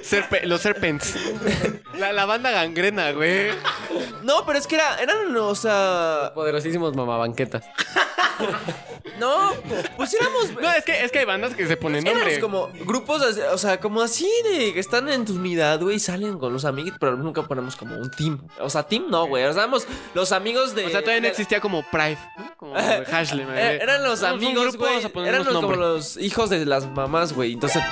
Serpe- los Serpents. La, la banda gangrena, güey. No, pero es que era, eran, o sea. Poderosísimos mamabanquetas. No, pues éramos. No, es que, es que hay bandas que se ponen nombre. Éramos como grupos, así, o sea, como así de que están en tu unidad, güey, y salen con los amigos, pero nunca ponemos como un team. O sea, team no, güey. O sea, éramos los amigos de. O sea, todavía no existía como Pride, ¿no? Como Hashley, Eh, eran los amigos, güey. Eran los, como los hijos de las mamás, güey. Entonces.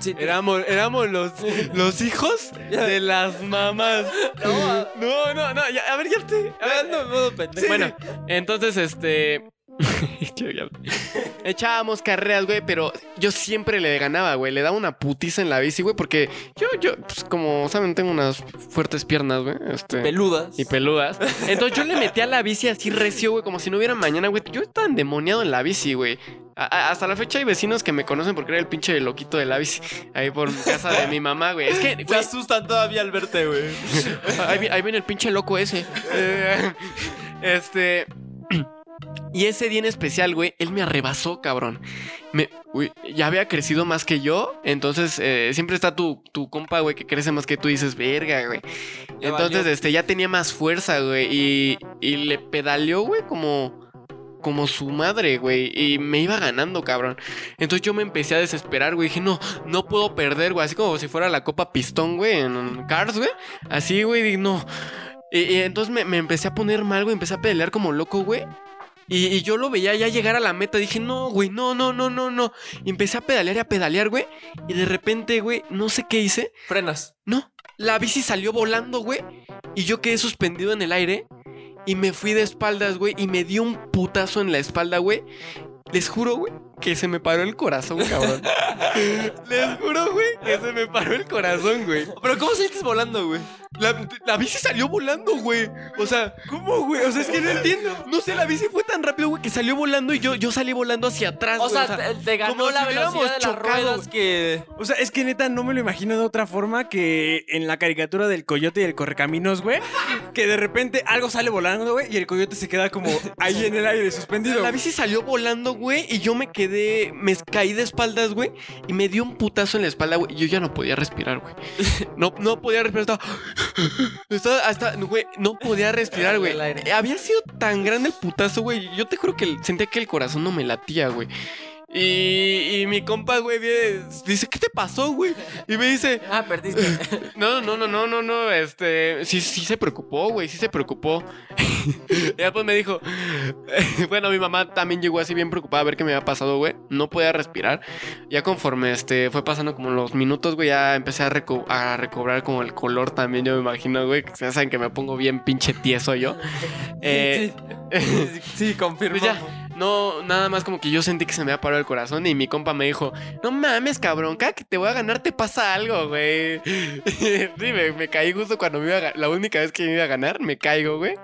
Sí, Éramos, éramos los, los hijos de las mamás. No, no, no, no. ya, a ver, ya te. a ver. En modo pendejo. Bueno, entonces, este. Echábamos carreras, güey, pero yo siempre le ganaba, güey. Le daba una putiza en la bici, güey, porque yo, yo, pues, como saben, tengo unas fuertes piernas, güey. Este, Peludas. y peludas. Entonces yo le metí a la bici así recio, güey, como si no hubiera mañana, güey. Yo estaba endemoniado en la bici, güey. A- hasta la fecha hay vecinos que me conocen porque era el pinche loquito de la bici. Ahí por casa de mi mamá, güey. Es que, Se güey, asustan todavía al verte, güey. ahí, vi- ahí viene el pinche loco ese. Eh, este. Y ese día en especial, güey, él me arrebasó, cabrón. Me, ya había crecido más que yo. Entonces, eh, siempre está tu, tu compa, güey, que crece más que tú y dices, verga, güey. Ya Entonces, valió. este, ya tenía más fuerza, güey. Y, y le pedaleó, güey, como. Como su madre, güey. Y me iba ganando, cabrón. Entonces yo me empecé a desesperar, güey. Dije, no, no puedo perder, güey. Así como si fuera la Copa Pistón, güey, en Cars, güey. Así, güey, dije, no. Y, y entonces me, me empecé a poner mal, güey. Empecé a pelear como loco, güey. Y, y yo lo veía ya llegar a la meta. Dije, no, güey, no, no, no, no, no. Y empecé a pedalear y a pedalear, güey. Y de repente, güey, no sé qué hice. Frenas. No, la bici salió volando, güey. Y yo quedé suspendido en el aire. Y me fui de espaldas, güey. Y me dio un putazo en la espalda, güey. Les juro, güey, que se me paró el corazón, cabrón. Les juro, güey, que se me paró el corazón, güey. Pero ¿cómo saliste volando, güey? La, la bici salió volando, güey. O sea, ¿Cómo, güey? O sea, es que no entiendo. no sé, la bici fue tan rápido, güey, que salió volando y yo, yo salí volando hacia atrás, O güey. sea, te, te ganó como la si velocidad de las chocado, ruedas güey. que... O sea, es que neta no me lo imagino de otra forma que en la caricatura del coyote y el correcaminos, güey. Que de repente algo sale volando, güey, y el coyote se queda como ahí en el aire, suspendido. La bici salió volando, güey, y yo me quedé, me caí de espaldas, güey, y me dio un putazo en la espalda, güey, yo ya no podía respirar, güey. No, no podía respirar, estaba, hasta, güey, no podía respirar, güey. Había sido tan grande el putazo, güey, yo te juro que sentía que el corazón no me latía, güey. Y, y mi compa, güey, dice, ¿qué te pasó, güey? Y me dice, Ah, perdiste. no, no, no, no, no, no, este, sí, sí se preocupó, güey, sí se preocupó. y después me dijo, bueno, mi mamá también llegó así bien preocupada a ver qué me había pasado, güey. No podía respirar. Ya conforme, este, fue pasando como los minutos, güey, ya empecé a, reco- a recobrar como el color también, yo me imagino, güey. que Ya saben que me pongo bien pinche tieso yo. Eh, Sí, sí, confirmo. pues ya, no, nada más como que yo sentí que se me había parado el corazón y mi compa me dijo, no mames, cabrón, cada que te voy a ganar te pasa algo, güey. sí, me, me caí justo cuando me iba a la única vez que me iba a ganar, me caigo, güey.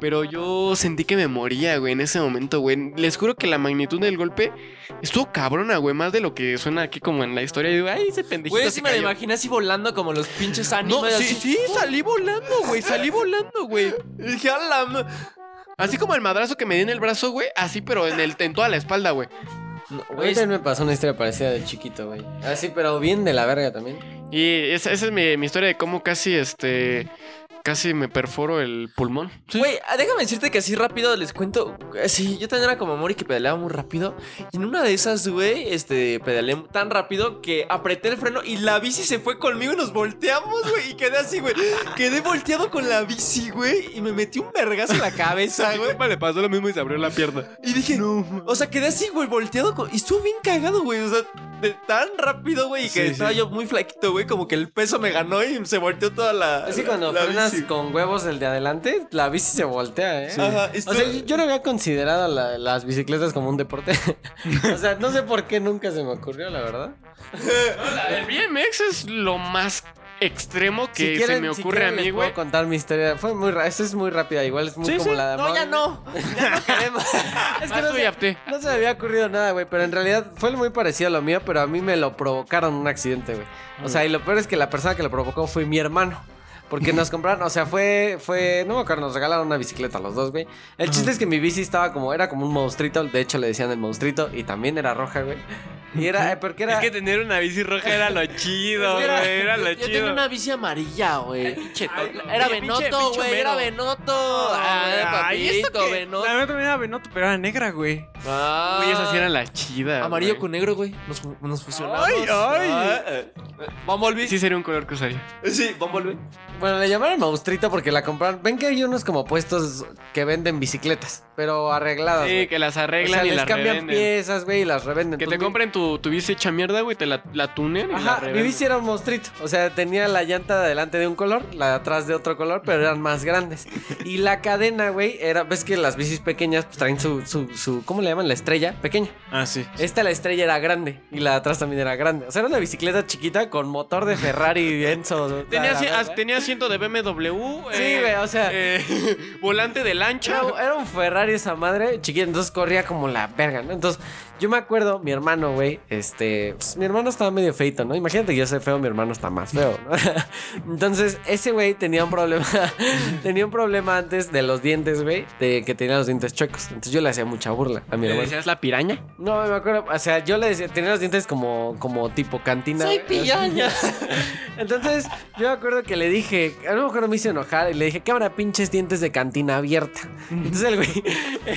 Pero yo sentí que me moría, güey, en ese momento, güey. Les juro que la magnitud del golpe estuvo cabrona, güey, más de lo que suena aquí como en la historia. Y digo, ay, ese pendejito Güey, sí me lo cayó". imaginé así volando como los pinches No, animes. sí, así. sí, salí volando, güey, salí volando, güey. Dije, Así como el madrazo que me di en el brazo, güey, así, pero en, el, en toda la espalda, güey. No, Güey, también me pasó una historia parecida de chiquito, güey. Así, pero bien de la verga también. Y esa, esa es mi, mi historia de cómo casi, este, casi me perforo el pulmón. Güey, ah, déjame decirte que así rápido les cuento. Sí, yo también era como Mori que pedaleaba muy rápido. Y en una de esas, güey, este, pedaleé tan rápido que apreté el freno y la bici se fue conmigo y nos volteamos, güey. Y quedé así, güey. Quedé volteado con la bici, güey. Y me metí un vergazo en la cabeza, güey. le pasó lo mismo y se abrió la pierna. Y dije, o sea, quedé así, güey, volteado. con- Y estuvo bien cagado, güey. O sea, de tan rápido, güey. Y que Sí, estaba sí. yo muy flaquito, güey. Como que el peso me ganó y se volteó toda la. Así cuando la frenas con huevos el de adelante, la bici se voltea, ¿eh? Ajá, O sea, yo no había considerado la- las bicicletas como un deporte. o sea, no sé por qué nunca se me ocurrió, la verdad. El BMX es lo más extremo que Si quieren- se me si ocurre quieren a mí, güey. contar mi historia. Fue muy esta es muy rápida, igual es muy Sí, como sí. la de No, ya no. Ya no queremos. Es que no no se me había ocurrido nada, güey, pero en realidad fue muy parecido a lo mío, pero a mí me lo provocaron un accidente, güey. O sea, y lo peor es que la persona que lo provocó fue mi hermano. Porque nos compraron, o sea, fue, fue, no me acuerdo, nos regalaron una bicicleta a los dos, güey. El chiste es que mi bici estaba como, era como un monstruito, de hecho le decían el monstruito, y también era roja, güey. Y era, eh, porque era... Es que tener una bici roja era lo chido, era- güey. Era lo Yo tenía chido. una bici amarilla, güey. Era Benoto, güey. Era. Benoto. Ah, Ay, ¿esto papito? Benoto. La verdad también era Benoto, pero era negra, güey. Ah. Güey, esa sí era la chida. Amarillo con negro, güey. Nos, nos fusionamos. Ay, ay. Ah, Bumblebee. Sí, sería un color que usaría. Sí, Bumblebee. Bueno, le llamaron monstruito porque la compraron. Ven que hay unos como puestos que venden bicicletas, pero arregladas. Sí, güey. que las o arreglan sea, y les las cambian revenden. piezas, güey, y las revenden. Que te Entonces, mi- compren tu tu, bici hecha mierda, güey, te la, la tunean y la Ajá, mi reventan. bici era un monstruito. O sea, tenía la llanta de adelante de un color, la de atrás de otro color, pero eran más grandes. Y la cadena, güey, era. ¿Ves que las bicis pequeñas pues, traen su, su, su. ¿Cómo le llaman? La estrella pequeña. Ah, sí. Esta, la estrella era grande. Y la de atrás también era grande. O sea, era una bicicleta chiquita con motor de Ferrari Enzo. Tenía, la asiento de BMW. Sí, güey, o sea- eh, volante de lancha. Era, era un Ferrari esa madre, chiquita, entonces corría como la verga, ¿no? Entonces, yo me acuerdo, mi hermano, güey, este, pues, mi hermano estaba medio feito, ¿no? Imagínate que yo soy feo, mi hermano está más feo, ¿no? Entonces, ese güey tenía un problema, tenía un problema antes de los dientes, güey, de que tenía los dientes chuecos. Entonces yo le hacía mucha burla a mi ¿Le hermano. decías la piraña? No, me acuerdo, o sea, yo le decía, tenía los dientes como, como tipo cantina. Soy pillaña. Entonces, yo me acuerdo que le dije, a lo mejor me hice enojar y le dije, cámara, pinches dientes de cantina abierta. Entonces el güey,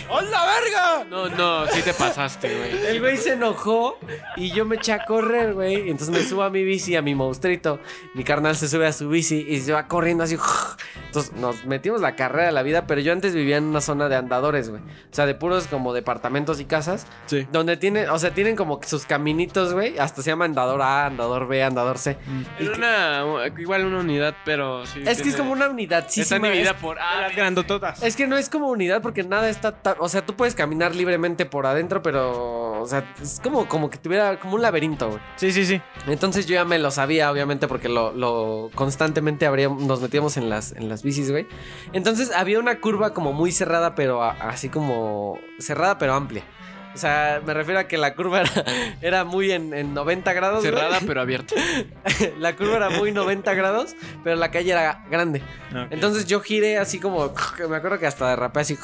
¡Hola, verga! No, no, sí te pasaste, güey. El güey se enojó y yo me eché a correr, güey. Y Entonces me subo a mi bici, a mi monstruito. Mi carnal se sube a su bici y se va corriendo así. Entonces nos metimos la carrera de la vida, pero yo antes vivía en una zona de andadores, güey. O sea, de puros como departamentos y casas. Sí. Donde tienen, o sea, tienen como que sus caminitos, güey. Hasta se llama andador A, andador B, andador C. Y Era que- una, igual una unidad, pero sí. es que es como una unidad, sí, Está dividida por A. Las grandototas. Es que no es como unidad porque nada está O sea, tú puedes caminar libremente por adentro, pero. O sea, es como, como que tuviera como un laberinto, güey. Sí, sí, sí. Entonces yo ya me lo sabía, obviamente, porque lo, lo constantemente habríamos, nos metíamos en las, en las bicis, güey. Entonces había una curva como muy cerrada, pero a- así como. cerrada, pero amplia. O sea, me refiero a que la curva era, era muy en, en 90 grados. güey. Cerrada pero abierta. la curva era muy 90 grados, pero la calle era grande. Entonces yo giré así como. Me acuerdo que hasta derrapé así,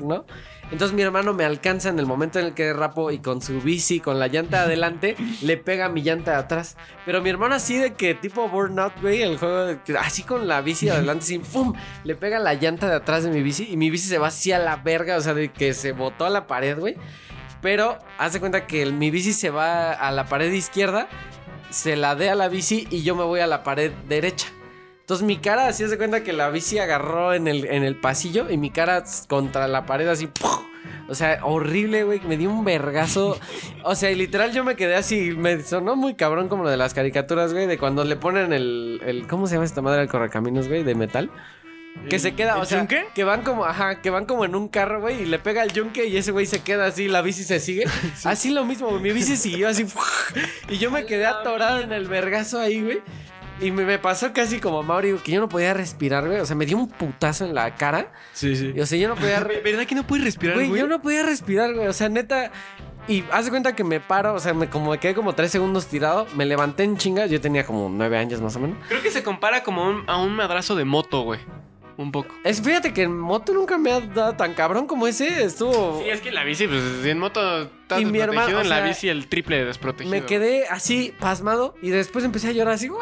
¿no? Entonces mi hermano me alcanza en el momento en el que derrapo y con su bici, con la llanta de adelante, le pega mi llanta de atrás. Pero mi hermano así de que tipo Burnout, güey, el juego, de que así con la bici de adelante, así, ¡pum! Le pega la llanta de atrás de mi bici y mi bici se va así a la verga, o sea, de que se botó a la pared, güey. Pero hace cuenta que el- mi bici se va a la pared izquierda, se la dé a la bici y yo me voy a la pared derecha. Entonces mi cara, así hace cuenta que la bici agarró en el, en el pasillo y mi cara contra la pared así. O sea, horrible, güey. Me dio un vergazo. O sea, literal yo me quedé así. Me sonó muy cabrón como lo de las caricaturas, güey. De cuando le ponen el, el ¿cómo se llama esta madre del correcaminos, güey? De metal. Que se queda, ¿El o sea, yunque? que van como, ajá, que van como en un carro, güey, y le pega el yunque y ese güey se queda así, la bici se sigue. Así lo mismo, güey, mi bici siguió así, y yo me quedé atorado en el vergazo ahí, güey. Y me, me pasó casi como a Mauri, que yo no podía respirar, güey. O sea, me dio un putazo en la cara. Sí, sí. Y, o sea, yo no podía... ¿Verdad que no puedes respirar, Güey, güey? yo no podía respirar, güey. O sea, neta. Y haz de cuenta que me paro, o sea, me, como me quedé como tres segundos tirado, me levanté en chinga. Yo tenía como nueve años más o menos. Creo que se compara como un, a un madrazo de moto, güey. Un poco. Es, fíjate que en moto nunca me ha dado tan cabrón como ese. Estuvo. Sí, es que la bici, pues en moto Y mi hermano, o en la bici el triple de desprotegido. Me quedé así, pasmado, y después empecé a llorar así, ¡guau!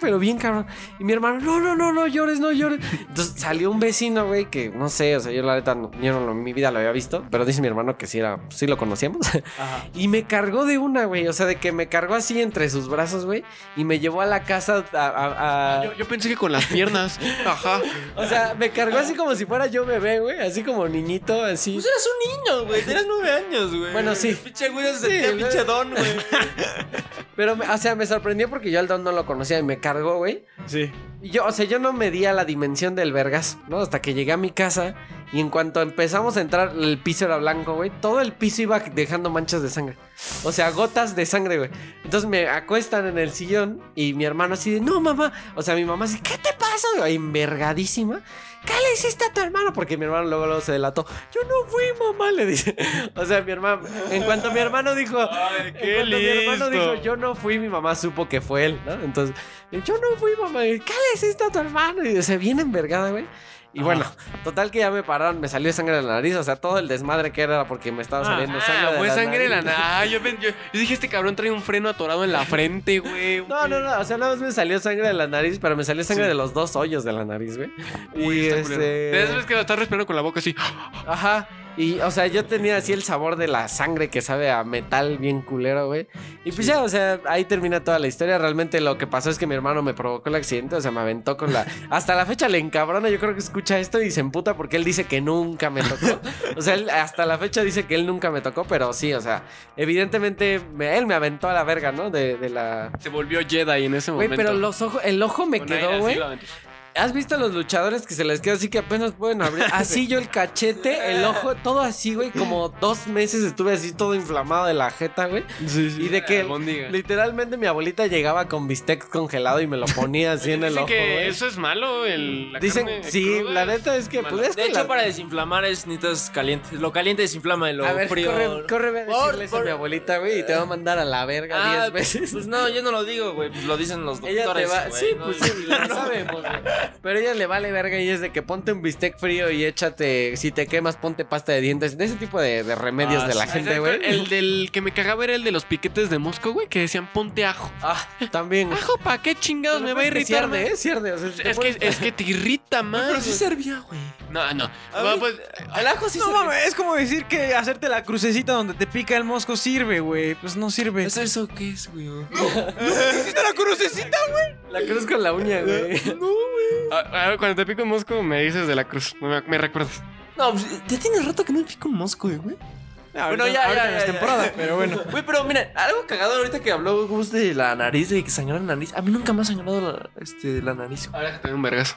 Pero bien cabrón. Y mi hermano, no, no, no, no llores, no llores. Entonces salió un vecino, güey, que no sé, o sea, yo la neta, no- yo no, en mi vida lo había visto, pero dice mi hermano que sí, era, sí lo conocíamos. Ajá. Y me cargó de una, güey, o sea, de que me cargó así entre sus brazos, güey, y me llevó a la casa a... a- a- Yo, yo pensé que con las piernas. Ajá. O sea, me cargó así como si fuera yo bebé, güey, así como niñito, así. Pues eras un niño, güey. Tenías nueve años, güey. Bueno, sí. Pinche güey se sentía pinche don, güey. Pero, o sea, me sorprendió porque yo al don no lo conocía y me cargó, güey. Sí. Yo, o sea, yo no medía la dimensión del vergazo, ¿no? Hasta que llegué a mi casa y en cuanto empezamos a entrar, el piso era blanco, güey. Todo el piso iba dejando manchas de sangre. O sea, gotas de sangre, güey. Entonces me acuestan en el sillón y mi hermano así de, no, mamá. O sea, mi mamá así, ¿qué te pasa? güey? Envergadísima. ¿Qué le hiciste a tu hermano? Porque mi hermano luego, luego se delató. Yo no fui, mamá, le dice. O sea, mi hermano, en cuanto mi hermano dijo, Ay, en cuanto mi hermano dijo, yo no fui, mi mamá supo que fue él, ¿no? Entonces, yo no fui, mamá. ¿Qué le hiciste a tu hermano? Y se viene envergada, güey. Y bueno, total que ya me pararon, me salió sangre de la nariz, o sea, todo el desmadre que era porque me estaba Ah, saliendo sangre Ah, de fue la sangre de la nariz. yo, yo, yo dije, este cabrón trae un freno atorado en la frente, güey. No, no, no, o sea, nada más me salió sangre de la nariz, pero me salió sangre Sí. de los dos hoyos de la nariz, güey. Y este... De esas veces que estás respirando con la boca así. Ajá. Y, o sea, yo tenía así el sabor de la sangre que sabe a metal bien culero, güey. Y pues ya, o sea, ahí termina toda la historia. Realmente lo que pasó es que mi hermano me provocó el accidente, o sea, me aventó con la... Hasta la fecha le encabrona, yo creo que escucha esto y se emputa porque él dice que nunca me tocó. O sea, él hasta la fecha dice que él nunca me tocó, pero sí, o sea, evidentemente me- él me aventó a la verga, ¿no? De, de la... Se volvió Jedi en ese Güey, momento. pero los ojos, el ojo me Con quedó, güey. ¿Has visto a los luchadores que se les queda así que apenas pueden abrir? Así yo el cachete, el ojo, todo así, güey. Como dos meses estuve así todo inflamado de la jeta, güey. Sí, sí. Y de que Albóndiga. literalmente mi abuelita llegaba con bistec congelado y me lo ponía así en el Dicen ojo, que güey. eso es malo. El, la Dicen, carne sí, cruda la neta es que, pues es De que hecho, la- para desinflamar es necesitas caliente. Lo caliente desinflama y lo A ver, frío. corre, corre ve a Por- decirle eso a por- mi abuelita, güey, y te va a mandar a la verga Ah, diez veces. Pues no, yo no lo digo, güey. Pues lo dicen los Ella te doctores. va. güey, Sí, no, pues sí, lo sabemos, güey. Pero ella le vale verga y es de que ponte un bistec frío y échate. Si te quemas, ponte pasta de dientes. De ese tipo de, de remedios Ah, de la sí. gente, güey. El del que me cagaba era el de los piquetes de Mosco, güey, que decían ponte ajo. Ah, también. Ajo, ¿para qué chingados me va a es irritar? Cierde, más? ¿eh? Cierde, o sea, si te Es que, es que te irrita más. Pero sí güey. servía, güey. No, no. Bueno, pues, El ajo sí No mames, es como decir que hacerte la crucecita donde te pica el mosco sirve, güey. Pues no sirve. ¿Eso, eso qué es, güey? ¿Hiciste la crucecita? La cruz con la uña, güey. A- a ver, cuando te pico en Mosco, me dices de la cruz. Me, me recuerdas. No, pues, ya tiene rato que no me pico un mosco, güey. Bueno, ya, ahorita ya, ya, temporada, pero bueno. Güey, pero mira, algo cagado ahorita que habló Gus de la nariz, de que sangró la nariz. A mí nunca me ha sangrado la, este, la nariz. Ahora que te doy un vergazo.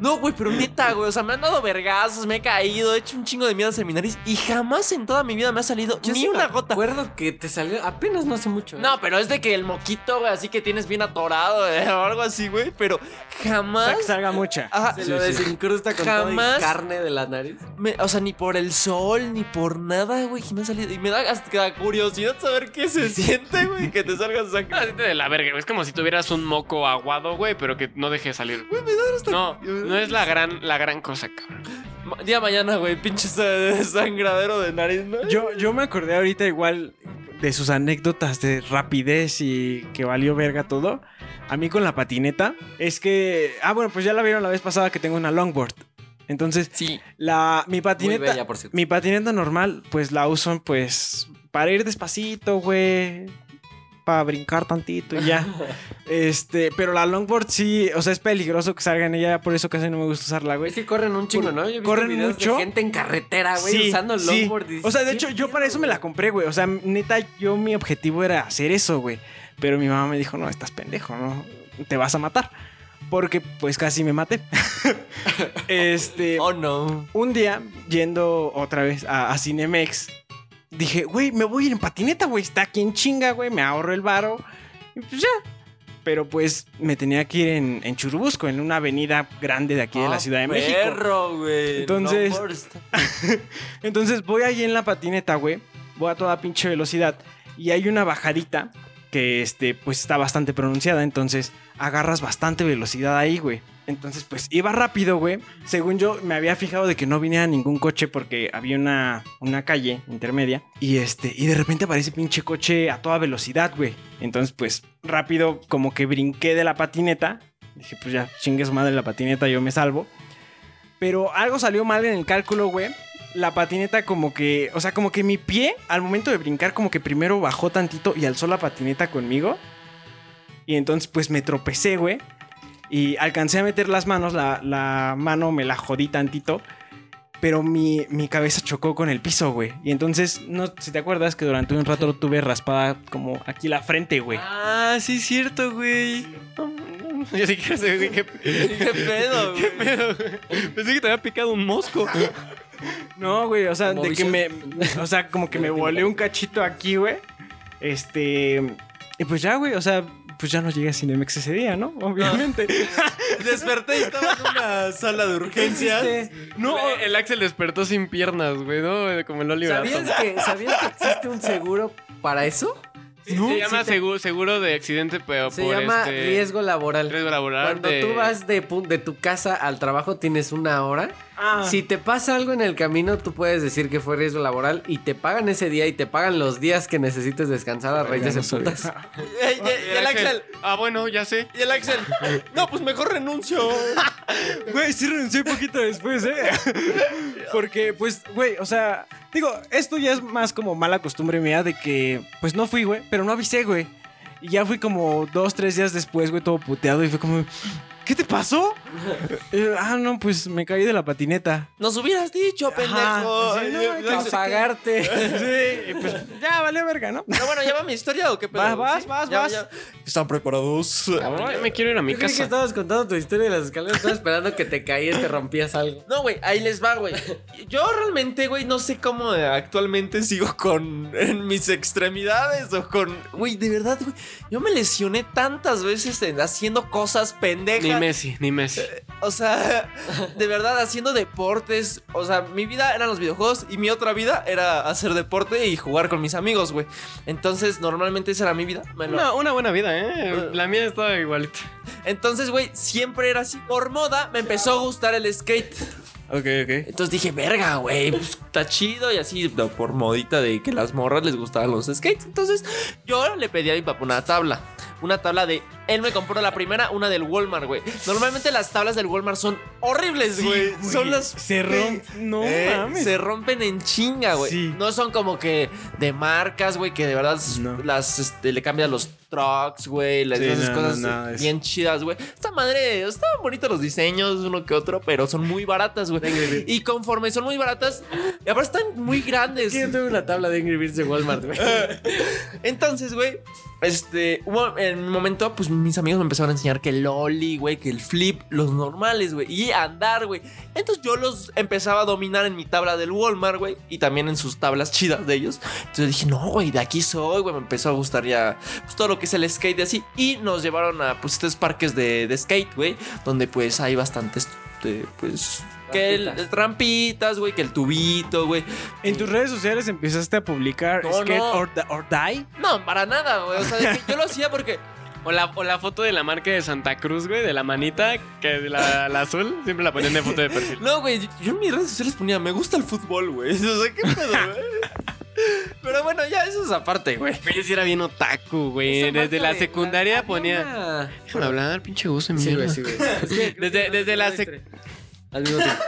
No, güey, pero neta, güey. O sea, me han dado vergazos, me he caído, he hecho un chingo de miedo en mi nariz. Y jamás en toda mi vida me ha salido Yo ni sí me una gota. acuerdo que te salió apenas no hace mucho. ¿eh? No, pero es de que el moquito, güey, así que tienes bien atorado, eh, o algo así, güey. Pero O jamás. sea, que salga mucha. Ajá, Se lo desincrusta con toda Jamás- y carne de la nariz. me- o sea, ni por el sol, ni por nada, güey, me ha salido. Y me da hasta curiosidad saber qué se siente, güey, que te salga sangre. Ah, de la verga, güey. Es como si tuvieras un moco aguado, güey, pero que no deje de salir. No, no es la gran, la gran cosa, cabrón. Ma- Día mañana, güey, pinche sa- sangradero de nariz, ¿no? Yo, yo me acordé ahorita igual de sus anécdotas de rapidez y que valió verga todo. A mí con la patineta es que... Ah, bueno, pues ya la vieron la vez pasada que tengo una longboard. Entonces, Sí. la, mi patineta... bella, por cierto. Mi patineta normal, pues la uso pues para ir despacito, güey. Para brincar tantito y ya. este, pero la longboard sí, o sea, es peligroso que salga en ella, por eso casi no me gusta usarla, güey. Es que corren un chingo, ¿no? Yo he visto Corren videos mucho. De gente en carretera, güey, usando el sí. longboard. y dices, O sea, de ¿qué hecho, yo para eso me la compré, güey. O sea, neta, yo mi objetivo era hacer eso, güey. Pero mi mamá me dijo, no, estás pendejo, no, te vas a matar. Porque pues casi me maté. este, Oh, no. un día, yendo otra vez a, a Cinemex, dije, güey, me voy a ir en patineta, güey. Está aquí en chinga, güey. Me ahorro el varo. Y pues ya. Pero pues me tenía que ir en, en Churubusco, en una avenida grande de aquí de la Ah, Ciudad de México. Perro, güey. Entonces- No, Entonces voy ahí en la patineta, güey. Voy a toda pinche velocidad. Y hay una bajadita que, este, pues está bastante pronunciada. Entonces agarras bastante velocidad ahí, güey. Entonces, pues iba rápido, güey. Según yo, me había fijado de que no viniera ningún coche porque había una, una calle intermedia. Y este, y de repente aparece pinche coche a toda velocidad, güey. Entonces, pues rápido, como que brinqué de la patineta. Dije, pues ya, chingue su madre la patineta, yo me salvo. Pero algo salió mal en el cálculo, güey. La patineta como que, o sea, como que mi pie al momento de brincar como que primero bajó tantito y alzó la patineta conmigo. Y entonces pues me tropecé, güey. Y alcancé a meter las manos, la, la mano me la jodí tantito. Pero mi, mi cabeza chocó con el piso, güey. Y entonces, no si te acuerdas que durante un rato tuve raspada como aquí la frente, güey. Ah, sí, es cierto, güey. Yo sí quiero saber, güey, qué, ¿Qué pedo, güey? qué pedo, güey. Pensé que te había picado un mosco. No, güey, o sea, Como de que me. O sea, como que me volé un cachito aquí, güey. Este. Y pues ya, güey, o sea, pues ya no llegué a Cinemex ese día, ¿no? Obviamente. Desperté y estaba en una sala de urgencias. No, el Axel despertó sin piernas, güey, ¿no? Como el Oliver. ¿Sabías que, ¿Sabías que existe un seguro para eso? Se Sí, llama sí te- seguro, seguro de accidente, pero Se por llama este... riesgo laboral. riesgo laboral Cuando de- tú vas de, de tu casa al trabajo tienes una hora Ah. Si te pasa algo en el camino, tú puedes decir que fue riesgo laboral y te pagan ese día y te pagan los días que necesites descansar a raíz de soy- putas. Y, y- y el Axel. Ah, bueno, ya sé. Y el Axel. No, pues mejor renuncio. Güey, sí renuncié poquito después, ¿eh? Porque, pues, güey, o sea, digo, esto ya es más como mala costumbre mía de que, pues no fui, güey, pero no avisé, güey. Y ya fui como dos, tres días después, güey, todo puteado y fue como, ¿qué te pasó? Eh, ah, no, pues me caí de la patineta. Nos hubieras dicho, pendejo. sí, no, Y- hay que y- Para pagarte. Sí, y pues ya valió verga, ¿no? No, bueno, ¿ya va mi historia o qué pedo? Vas, vas, ¿Sí? vas, Ya, vas. ya. ¿Están preparados? Ahora me quiero ir a mi Yo creí que casa. estabas contando tu historia de las escaleras. Estaba esperando que te caías, te rompías algo. No, güey, ahí les va, güey. Yo realmente, güey, no sé cómo eh, actualmente sigo con en mis extremidades o con. Güey, de verdad, güey. Yo me lesioné tantas veces en haciendo cosas pendejas. Ni Messi, ni Messi. O sea, de verdad, haciendo deportes. O sea, mi vida eran los videojuegos y mi otra vida era hacer deporte y jugar con mis amigos, güey. Entonces, normalmente esa era mi vida. Una, una buena vida, ¿eh? La mía estaba igualita. Entonces, güey, siempre era así. Por moda me empezó a gustar el skate. Ok, ok. Entonces dije, verga, güey, pues, está chido y así, por modita de que las morras les gustaban los skates. Entonces yo le pedí a mi papá una tabla. Una tabla de. Él me compró la primera, una del Walmart, güey. Normalmente las tablas del Walmart son horribles, güey. son las. Se rompe. No Eh, mames. se rompen en chinga, güey. Sí. No son como que de marcas, güey, que de verdad No. las este, le cambian los trucks, güey, las Sí, esas no, cosas no, no, es- bien chidas, güey. Esta madre, estaban bonitos los diseños, uno que otro, pero son muy baratas, güey. Y conforme son muy baratas, y aparte están muy grandes. Yo tuve una tabla de Angry Birds de Walmart, güey. Entonces, güey, este, en un momento, pues mis amigos me empezaron a enseñar que el ollie, güey, que el flip, los normales, güey, y andar, güey. Entonces yo los empezaba a dominar en mi tabla del Walmart, güey, y también en sus tablas chidas de ellos. Entonces dije, no, güey, de aquí soy, güey, me empezó a gustar ya pues, todo lo que es el skate y así. Y nos llevaron a, pues, estos parques de, de skate, güey, donde pues hay bastantes, eh, pues... Que el, Rampitas. trampitas, güey, que el tubito, güey. En tus redes sociales empezaste a publicar No, Skate no. Or, Di- or Die. No, para nada, güey. O sea, de que yo lo hacía porque O la, o la foto de la marca de Santa Cruz, güey, de la manita, que de la, la azul, siempre la ponían de foto de perfil. No, güey, yo- yo en mis redes sociales ponía, me gusta el fútbol, güey. O sea, ¿qué pedo, güey? Pero bueno, ya eso es aparte, güey. Yo sí era bien otaku, güey. Desde la de- secundaria ponía. una- Déjame hablar, pinche gusto, Sí, güey, sí, güey. Desde- desde la no sec- entre- Al mismo tiempo.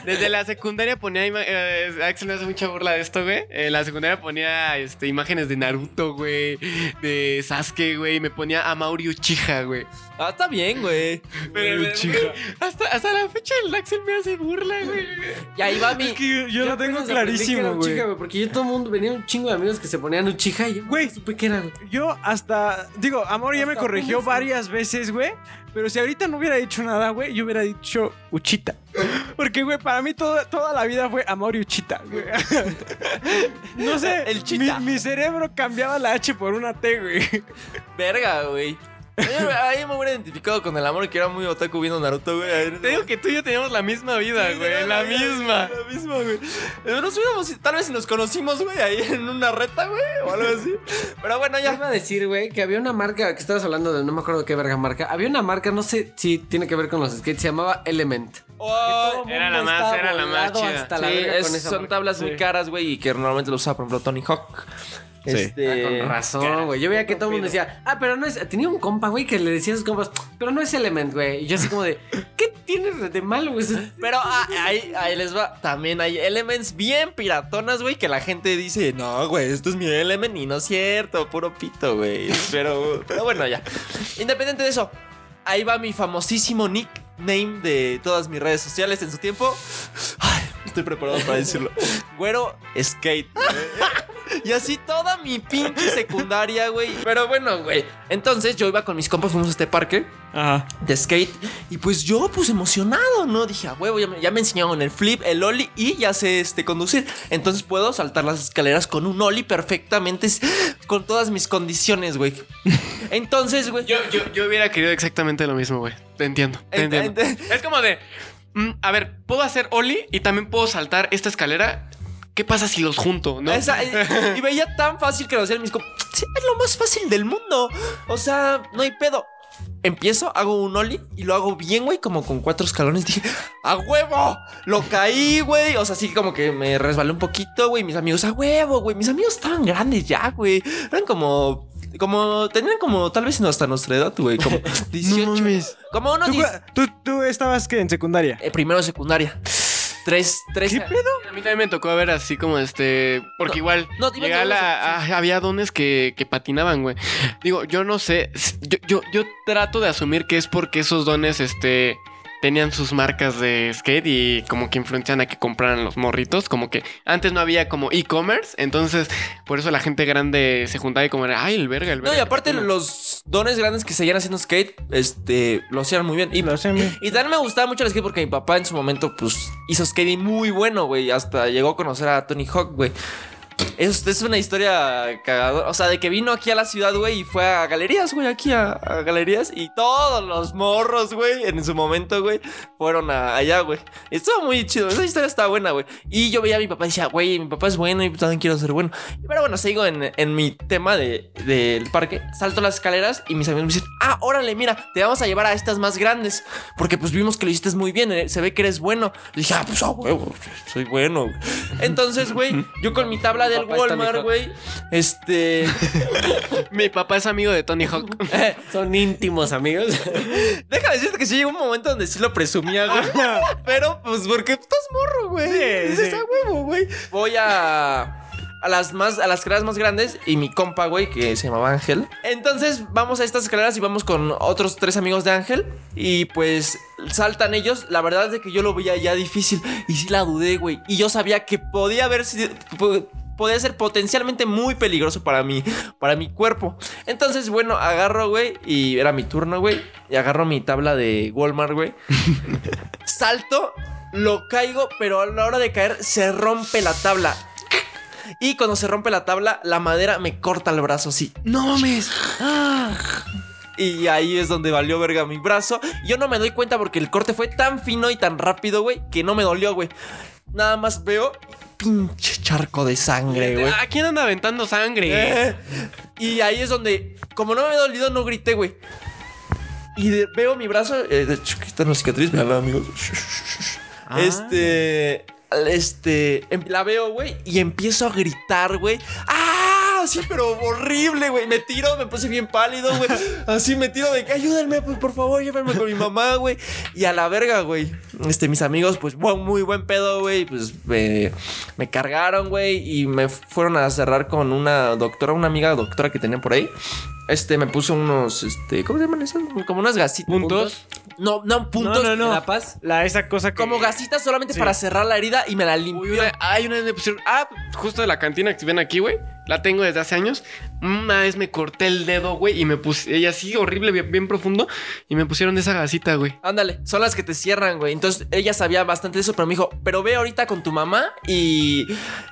Desde la secundaria ponía. eh, Axel me hace mucha burla de esto, güey. En la secundaria ponía este, imágenes de Naruto, güey. De Sasuke, güey. Y me ponía a Mauri Uchiha, güey. Ah, está bien, güey. Pero, güey, hasta, hasta la fecha el Axel me hace burla, güey. Y ahí va mi. Es que yo, yo lo tengo que clarísimo, güey. Porque yo todo el mundo venía un chingo de amigos que se ponían Uchiha y yo Güey. supe qué era, güey. Yo hasta, digo, Amor ya me corrigió varias veces, güey. Pero si ahorita no hubiera dicho nada, güey, yo hubiera dicho Uchita. Porque, güey, para mí toda, toda la vida fue Amor y Uchita, güey. No sé, El chita. Mi, mi cerebro cambiaba la H por una T, güey. Verga, güey. Ahí- me hubiera identificado con el amor que era muy otaku viendo Naruto, güey. Te digo que tú y yo teníamos la misma vida, Sí, güey. La misma. La misma, güey. Eh, Nos hubiéramos, tal vez si nos conocimos, güey, ahí en una reta, güey, o algo así. Pero bueno, ya. iba a decir, güey, que había una marca que estabas hablando de, no me acuerdo qué verga marca. Había una marca, no sé si tiene que ver con los skates, se llamaba Element. Oh, Era la más- era la más chida. Hasta la Sí, verga es- con esa son marca. tablas muy caras, güey, y que normalmente lo usa, por ejemplo, Tony Hawk. Sí. Este, Ah, con razón, güey. Yo veía que todo el mundo decía, ah, pero no es. Tenía un compa, güey, que le decía a sus compas, pero no es Element, güey. Y yo así como de, ¿qué tiene de malo, güey? Pero ah, ahí, ahí les va. También hay elements bien piratonas, güey, que la gente dice, no, güey, esto es mi element y no es cierto, puro pito, güey. Pero, pero bueno, ya. Independiente de eso, ahí va mi famosísimo nickname de todas mis redes sociales en su tiempo. Ay, estoy preparado para decirlo. Güero Skate. güey. Y así toda mi pinche secundaria, güey. Pero bueno, güey. Entonces yo iba con mis compas, fuimos a este parque Ajá. de skate. Y pues yo, pues emocionado, ¿no? Dije, a huevo, ya me, ya me enseñaron el flip, el ollie y ya sé este, conducir. Entonces puedo saltar las escaleras con un ollie perfectamente, con todas mis condiciones, güey. Entonces, güey. Yo, yo, yo hubiera querido exactamente lo mismo, güey. Te entiendo. Te Ent- entiendo. ent- Es como de. mm, a ver, puedo hacer Oli y también puedo saltar esta escalera. ¿Qué pasa si los junto, no? Esa- y, y veía tan fácil que lo hacían mis. Sí, es lo más fácil del mundo. O sea, no hay pedo. empiezo, hago un ollie y lo hago bien, güey, como con cuatro escalones. Dije, ¡a huevo! Lo caí, güey. O sea, sí, como que me resbalé un poquito, güey. Mis amigos, ¡a huevo, güey! Mis amigos estaban grandes ya, güey. Eran como. Como. Tenían como tal vez hasta nuestra edad, güey. Como 18. mames. Como unos ¿Tú, 10. tú, tú estabas que en secundaria. eh, primero de secundaria. Tres, tres. ¿Qué pedo? A mí también me tocó ver así como este. Porque No, igual. no, que la- ah, había dones que, que patinaban, güey. Digo, yo no sé. Yo, yo, yo trato de asumir que es porque esos dones, este. Tenían sus marcas de skate y como que influencian a que compraran los morritos. Como que antes no había como e-commerce. Entonces, por eso la gente grande se juntaba y como era, ay, el verga, el No, verga. y aparte patina". los dones grandes que seguían haciendo skate, este, lo hacían muy bien. Y, Lo hacían bien. y también me gustaba mucho el skate porque mi papá en su momento, pues, hizo skate muy bueno, güey. Hasta llegó a conocer a Tony Hawk, güey. Es, es una historia cagadora. O sea, de que vino aquí a la ciudad, güey, y fue a galerías, güey, aquí a, galerías. Y todos los morros, güey, en su momento, güey, fueron allá, güey. Estuvo muy chido. Esa historia está buena, güey. Y yo veía a mi papá y decía, güey, mi papá es bueno y también quiero ser bueno. Pero bueno, sigo en, en mi tema de- del parque. Salto las escaleras y mis amigos me dicen, ah, órale, mira, te vamos a llevar a estas más grandes. Porque pues vimos que lo hiciste muy bien, eh, se ve que eres bueno. Y dije, ah, pues a huevo, soy bueno. güey". Entonces, güey, yo con mi tabla del Walmart, güey, este... Mi papá es amigo de Tony Hawk. Son íntimos amigos. Déjame decirte que sí llegó un momento donde sí lo presumía, güey. Pero, pues, porque estás morro, güey. Sí, Dices, sí. "A huevo, güey. Voy a. A las más, a las escaleras más grandes y mi compa, güey, que se llamaba Ángel. Entonces vamos a estas escaleras y vamos con otros tres amigos de Ángel. Y pues saltan ellos. La verdad es de que yo lo veía ya difícil. Y sí la dudé, güey. Y yo sabía que podía haber sido. po- Podía ser potencialmente muy peligroso para mí, para mi cuerpo. Entonces, bueno, agarro, güey, y era mi turno, güey. Y agarro mi tabla de Walmart, güey. Salto, lo caigo, pero a la hora de caer se rompe la tabla. Y cuando se rompe la tabla, la madera me corta el brazo así. No mames. Y ahí es donde valió verga mi brazo. Yo no me doy cuenta porque el corte fue tan fino y tan rápido, güey, que no me dolió, güey. Nada más veo pinche charco de sangre, güey. ¿A quién anda aventando sangre? Eh, Y ahí es donde, como no me había dolido, no grité, güey. Y de- veo mi brazo, eh, de hecho, aquí está una cicatriz, me amigos. Ah. Este, este, em- la veo, güey, y empiezo a gritar, güey. ¡Ah! Sí, pero horrible, güey. Me tiro, me puse bien pálido, güey. Así me tiro de que ayúdenme, pues por favor, llévenme con mi mamá, güey. Y a la verga, güey. Este, mis amigos, pues muy buen pedo, güey. Pues me, me cargaron, güey. Y me fueron a cerrar con una doctora, una amiga doctora que tenían por ahí. Este, me puso unos, este, ¿cómo se llaman esas? Como unas gasitas. ¿Puntos? No, no, puntos. No, no, no. ¿La paz? La, esa cosa que... Como gasitas solamente Sí. para cerrar la herida y me la limpió. una, ay, una me pusieron. Ah, justo de la cantina que ven aquí, güey. La tengo desde hace años. Una vez me corté el dedo, güey, y me puse. Ella así horrible, bien, bien profundo. Y me pusieron esa gasita, güey. Ándale, son las que te cierran, güey. Entonces ella sabía bastante de eso, pero me dijo, pero ve ahorita con tu mamá y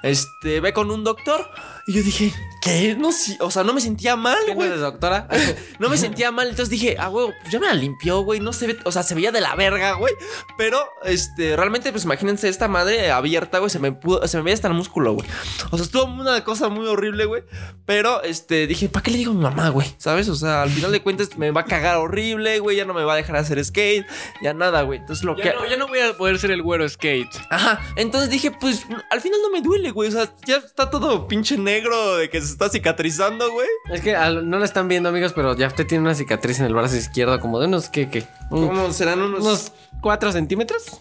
este ve con un doctor. Y yo dije, ¿qué? No, sí, o sea, no me sentía mal, ¿Qué güey. de doctora? No me sentía mal. Entonces dije, ah, güey, pues ya me la limpió, güey. No se ve, o sea, se veía de la verga, güey. Pero, este, realmente, pues imagínense esta madre abierta, güey. Se me pudo, se me veía hasta el músculo, güey. O sea, estuvo una cosa muy horrible, güey. Pero, este, dije, ¿para qué le digo a mi mamá, güey? ¿Sabes? O sea, al final de cuentas me va a cagar horrible, güey. Ya no me va a dejar hacer skate. Ya nada, güey. Entonces lo que. No, ya no voy a poder ser el güero skate. Ajá, entonces dije, pues al final no me duele, güey. O sea, ya está todo pinche negro de que se está cicatrizando, güey. Es que al- no la están viendo, amigos, pero ya usted tiene una cicatriz en el brazo izquierdo, como de unos, ¿qué, qué? Un- ¿Cómo serán unos, unos 4 centímetros.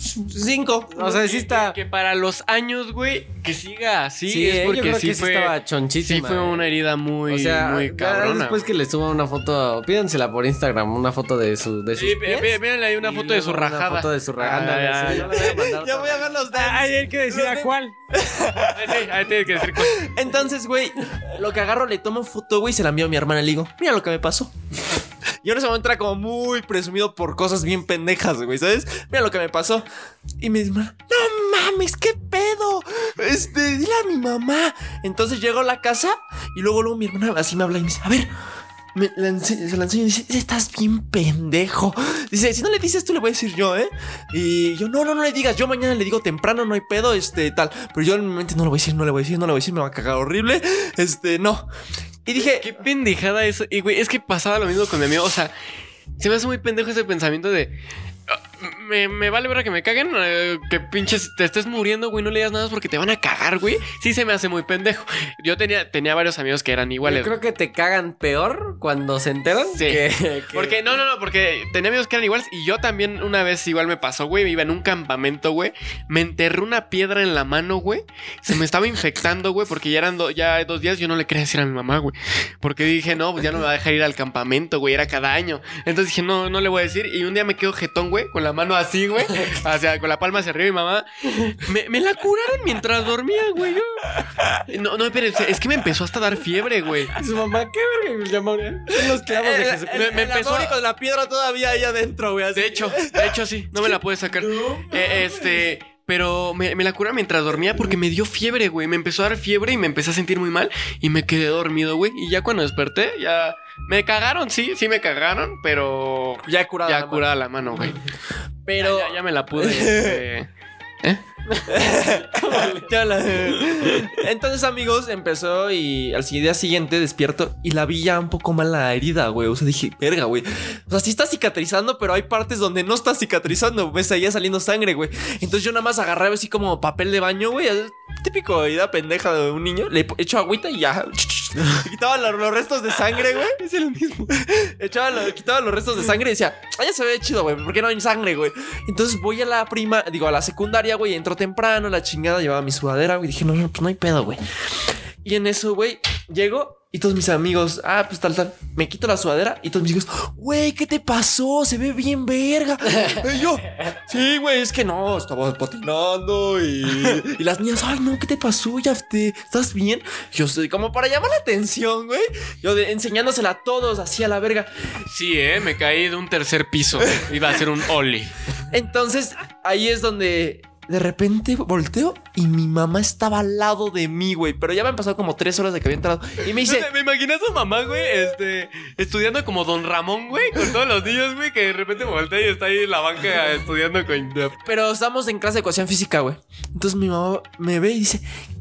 Cinco? O sea, sí está. Que, que para los años, güey, que siga así. Sí, es eh, porque yo creo sí que sí fue. estaba chonchísima. Sí, fue eh. una herida muy, O sea, muy ya cabrona. después que le suba una foto, pídansela por Instagram, una foto de su de sus Sí, véanle ahí una foto de su luego una rajada. foto de su rajada. Ah, sí, ya, yo le voy a Ya voy a ver los Ah, Hay dents. el que decía Los cuál. Ahí sí, ahí tiene que decir cosas. Entonces, güey, lo que agarro, le tomo foto, güey, se la envío a mi hermana y le digo, mira lo que me pasó. Yo en ese momento era como muy presumido por cosas bien pendejas, güey, ¿sabes? Mira lo que me pasó. Y me dice, no mames, qué pedo. Este, dile a mi mamá. Entonces llego a la casa y luego, luego mi hermana así me habla y me dice, a ver. Me la se la enseño y dice, estás bien pendejo. Dice, si no le dices tú, le voy a decir yo, ¿eh? Y yo, no, no, no le digas. Yo mañana le digo temprano, no hay pedo, este, tal. Pero yo en mi mente no le voy a decir, no le voy a decir, no le voy a decir, me va a cagar horrible. Este, no. Y dije, Qué pendejada eso. Y, güey, es que pasaba lo mismo con mi amigo. O sea, se me hace muy pendejo ese pensamiento de. "Ah, Me, me vale ver que me caguen, eh, que pinches te estés muriendo, güey, no le digas nada porque te van a cagar, güey. Sí se me hace muy pendejo. Yo tenía, tenía varios amigos que eran iguales. Yo creo que te cagan peor cuando se enteran Sí. que, que- Porque, no, no, no, porque tenía amigos que eran iguales y yo también una vez igual me pasó, güey, iba en un campamento, güey, me enterré una piedra en la mano, güey, se me estaba infectando, güey, porque ya eran do- ya dos días, yo no le quería decir a mi mamá, güey, porque dije, no, pues ya no me va a dejar ir al campamento, güey, era cada año. Entonces dije, no, no le voy a decir y un día me quedo jetón, güey, con la mano así, güey, hacia, con la palma hacia arriba y mi mamá, me, me la curaron mientras dormía, güey. yo- No, no, espérense, es que me empezó hasta a dar fiebre, güey. Su mamá, ¿qué verga? Me llamó, ¿eh? Son los clavos de el, Jesucristo. me- me el empezó a- con la piedra todavía ahí adentro, güey. así. De hecho, de hecho sí, no me la pude sacar. Eh, este, pero me, me la curaron mientras dormía porque me dio fiebre, güey. Me empezó a dar fiebre y me empecé a sentir muy mal y me quedé dormido, güey. Y ya cuando desperté, ya me cagaron, sí, sí me cagaron, pero ya curada. ya la mano. curada la mano, güey. Pero. Ya, ya- ya me la pude. este, ¿Eh? Entonces, amigos, empezó y al día siguiente despierto y la vi ya un poco mal la herida, güey. O sea, dije, verga, güey. O sea, sí está cicatrizando, pero hay partes donde no está cicatrizando. Me seguía saliendo sangre, güey. Entonces yo nada más agarraba así como papel de baño, güey. Típico herida pendeja de un niño. Le echo agüita y ya. Quitaba los, los restos de sangre, güey. Es lo mismo. Echaba lo- quitaba los restos de sangre y decía, ah, ya se ve chido, güey. ¿Por qué no hay sangre, güey? Entonces voy a la prima, digo, a la secundaria, güey. Entro temprano, la chingada, llevaba mi sudadera, güey. Dije, no, no, pues no hay pedo, güey. Y en eso, güey, llego y todos mis amigos, ah, pues tal, tal. Me quito la sudadera y todos mis amigos, güey, ¿qué te pasó? Se ve bien verga. y yo, sí, güey, es que no, estaba patinando y, y las niñas, ay, no, ¿qué te pasó? Ya te, ¿estás bien? Yo soy como para llamar la atención, güey. Yo de- enseñándosela a todos, así a la verga. Sí, eh, me caí de un tercer piso. Iba a ser un Oli. Entonces, ahí es donde de repente volteo y mi mamá estaba al lado de mí, güey. Pero ya me han pasado como tres horas de que había entrado. Y me dice, Me imaginé a su mamá, güey, este, estudiando como Don Ramón, güey, con todos los niños, güey, que de repente voltea y está ahí en la banca estudiando con... pero estamos en clase de ecuación física, güey. Entonces mi mamá me ve y dice,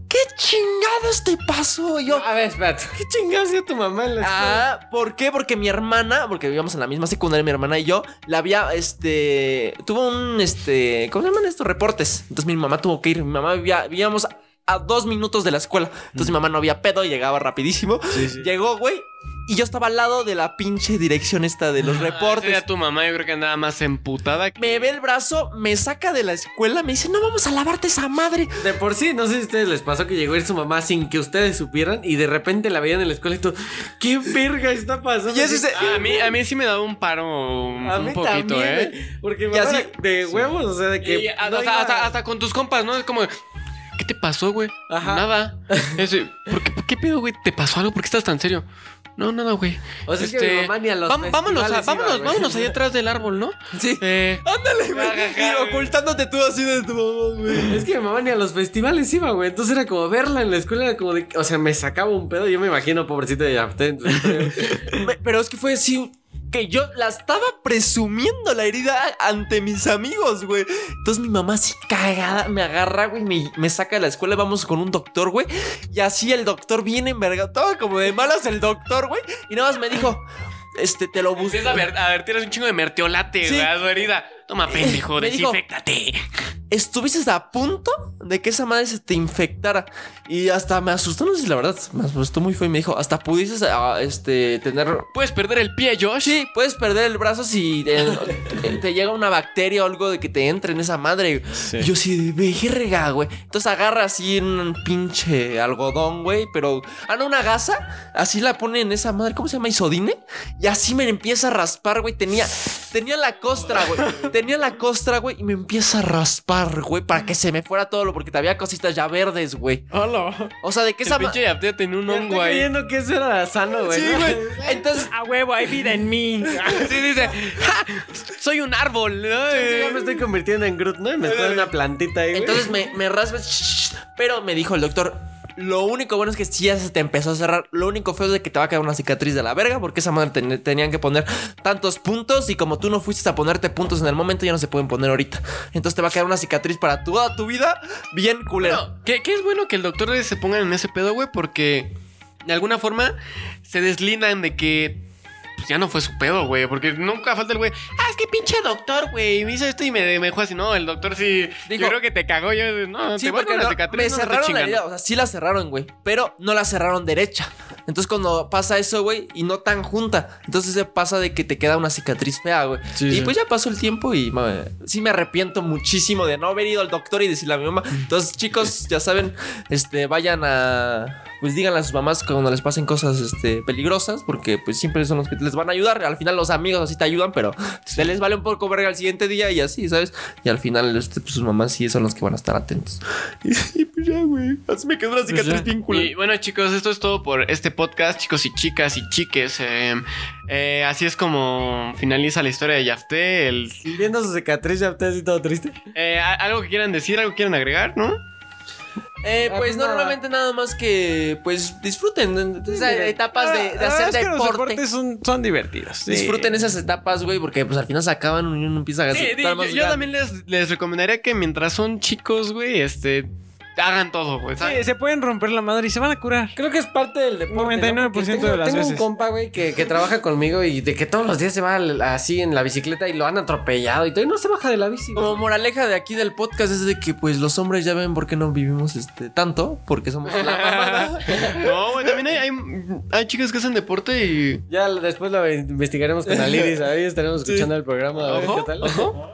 ¿qué chingados te pasó? Yo, A ver, espérate. ¿Qué chingados hacía tu mamá en la escuela? Ah, ¿por qué? Porque mi hermana, porque vivíamos en la misma secundaria, mi hermana y yo, la había, este, tuvo un, este, ¿cómo se llaman estos? Reportes. Entonces mi mamá tuvo que ir, mi mamá vivía, vivíamos a dos minutos de la escuela. Entonces mi mamá no había pedo, llegaba rapidísimo. Llegó, güey, y yo estaba al lado de la pinche dirección esta de los reportes. Ese día tu mamá yo creo que andaba más emputada. que- Me ve el brazo, me saca de la escuela, me dice, no vamos a lavarte esa madre. De por sí, no sé si a ustedes les pasó que llegó a ir su mamá sin que ustedes supieran y de repente la veían en la escuela y tú, ¿qué verga está pasando? Y ese se- Ah, a, mí, a mí sí me daba un paro un, A un mí poquito, también, ¿eh? Porque Y mamá así- era de huevos, o sea, de que. Y hasta, no hasta- iba- hasta- hasta con tus compas, ¿no? Es como, ¿qué te pasó, güey? Ajá. Nada. ¿por qué, ¿Qué pedo, güey? ¿Te pasó algo? ¿Por qué estás tan serio? No, nada, güey. O sea, es que mi mamá ni a los vam- vámonos, a- festivales iba, vámonos, vámonos allá atrás del árbol, ¿no? Sí. Eh, Ándale, güey. Ocultándote tú así de tu mamá, güey. Es que mi mamá ni a los festivales iba, güey. Entonces era como verla en la escuela, era como de. O sea, me sacaba un pedo. Yo me imagino, pobrecita de Yapten. Me- Pero es que fue así que yo la estaba presumiendo la herida ante mis amigos, güey. Entonces mi mamá así cagada me agarra, güey, me, me saca de la escuela, vamos con un doctor, güey. Y así el doctor viene envergado, todo como de malas el doctor, güey. Y nada más me dijo, este, te lo empieza a ver, a ver, tienes un chingo de mertiolate, Sí. güey, herida. Toma, pendejo, desinfectate. Estuviste a punto de que esa madre se te infectara. Y hasta me asustó, no sé si la verdad, me asustó muy feo y me dijo, hasta pudieses ah, este, tener Puedes perder el pie, Josh. Sí, puedes perder el brazo si te, te- te llega una bacteria o algo de que te entre en esa madre. Y Yo sí, verga, güey. Entonces agarra así un pinche algodón, güey, pero... Ah, no, una gasa. Así la pone en esa madre, ¿cómo se llama? Isodine. Y así me empieza a raspar, güey. Tenía, tenía la costra, güey. Tenía la costra, güey, y me empieza a raspar, güey, para que se me fuera todo lo... Porque todavía cositas ya verdes, güey. Hola. O sea, de que El esa... ma- pinche Yaptea tenía un hongo estoy ahí. creyendo que eso era sano, güey. Sí, ¿no? güey. Entonces... A huevo, hay vida en mí. Sí, dice, "Ja, soy un árbol. ¿no? Sí, ya me estoy convirtiendo en Groot, ¿no? Y me estoy en una plantita ahí, güey. Entonces me, me raspa. shh, Pero me dijo el doctor. Lo único bueno es que si ya se te empezó a cerrar. Lo único feo es de que te va a quedar una cicatriz de la verga. Porque esa madre ten- tenían que poner tantos puntos. Y como tú no fuiste a ponerte puntos en el momento, ya no se pueden poner ahorita. Entonces te va a quedar una cicatriz para toda tu vida. Bien culera. Bueno, que, es bueno que el doctor se ponga en ese pedo, güey, porque de alguna forma se deslindan de que ya no fue su pedo, güey. Porque nunca falta el güey. Ah, es que pinche doctor, güey. Me hizo esto y me, me dejó así. No, el doctor sí. Dijo- yo creo que te cagó. Yo, no, Sí, te voy a poner no- cicatriz. me no, cerraron la herida. O sea, sí la cerraron, güey. Pero no la cerraron derecha. Entonces, cuando pasa eso, güey, y no tan junta, entonces se pasa de que te queda una cicatriz fea, güey. Sí, y sí. pues ya pasó el tiempo y sí me arrepiento muchísimo de no haber ido al doctor y decirle a mi mamá. Entonces, chicos, ya saben, este, vayan a. Pues díganle a sus mamás cuando les pasen cosas este, peligrosas, porque pues siempre son los que les van a ayudar. Al final los amigos así te ayudan, pero se les vale un poco verga al siguiente día y así, ¿sabes? Y al final este, pues, sus mamás sí son los que van a estar atentos. Y, pues ya, güey. Así me quedó una cicatriz ya. bien culera. Y bueno, chicos, esto es todo por este podcast, chicos y chicas y chiques. Eh, eh, así es como finaliza la historia de Yafté. El, Viendo su cicatriz, ya usted así todo triste. eh, algo que quieran decir, algo que quieran agregar, ¿no? Eh, Ah, pues pues nada. normalmente nada más que pues disfruten esas etapas de, de Ah, hacer es que los deporte. deportes son, son divertidos. sí. Disfruten esas etapas, güey, porque pues al final se acaban y uno empieza a Sí, gastar yo, más yo ganas. también les, les recomendaría que mientras son chicos, güey, este, hagan todo, güey. Sí, se pueden romper la madre y se van a curar. Creo que es parte del deporte. 99% ¿no? Tengo, de las tengo veces. un compa, güey, que, que trabaja conmigo y de que todos los días se va así en la bicicleta y lo han atropellado y todo y no se baja de la bici. Como moraleja de aquí del podcast es de que pues los hombres ya ven por qué no vivimos este tanto, porque somos la mamada. No, güey, también hay, hay, hay chicas que hacen deporte y... Ya después lo investigaremos con Aliris. Ahí estaremos escuchando el programa. A ver Ojo, qué tal.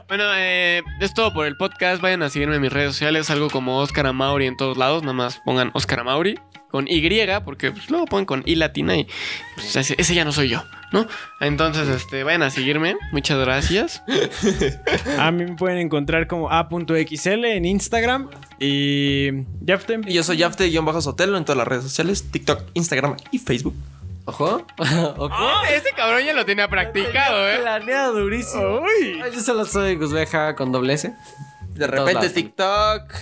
Bueno, eh, es todo por el podcast. Vayan a seguirme en mis redes sociales, algo como Oscar Amauri en todos lados. Nada más pongan Oscar Amauri con Y, porque pues, luego ponen con I latina y pues, ese, ese ya no soy yo, ¿no? Entonces, este, vayan a seguirme. Muchas gracias. A mí me pueden encontrar como a.xl en Instagram y Jaftem. Y yo soy Yafte-Sotelo en todas las redes sociales, TikTok, Instagram y Facebook. Ojo. Ojo. Este cabrón ya lo tenía practicado, ¿eh? Planeado durísimo. Uy. Ay, Yo solo soy Guzbeja con doble S. De repente. TikTok.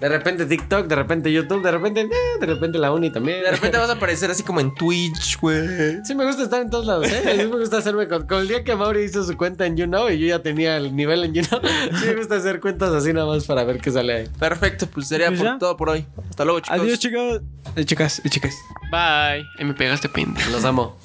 De repente TikTok, de repente YouTube, de repente, eh, de repente la uni también. De repente vas a aparecer así como en Twitch, güey. Sí me gusta estar en todos lados, ¿eh? Sí me gusta hacerme con, con el día que Mauri hizo su cuenta en YouNow y yo ya tenía el nivel en YouNow. Sí me gusta hacer cuentas así nada más para ver qué sale ahí. Perfecto, pues sería Pues por todo por hoy. Hasta luego, chicos. Adiós, chicos. Eh, chicas y chicas. Bye. Y me pegaste pendejo. Los amo.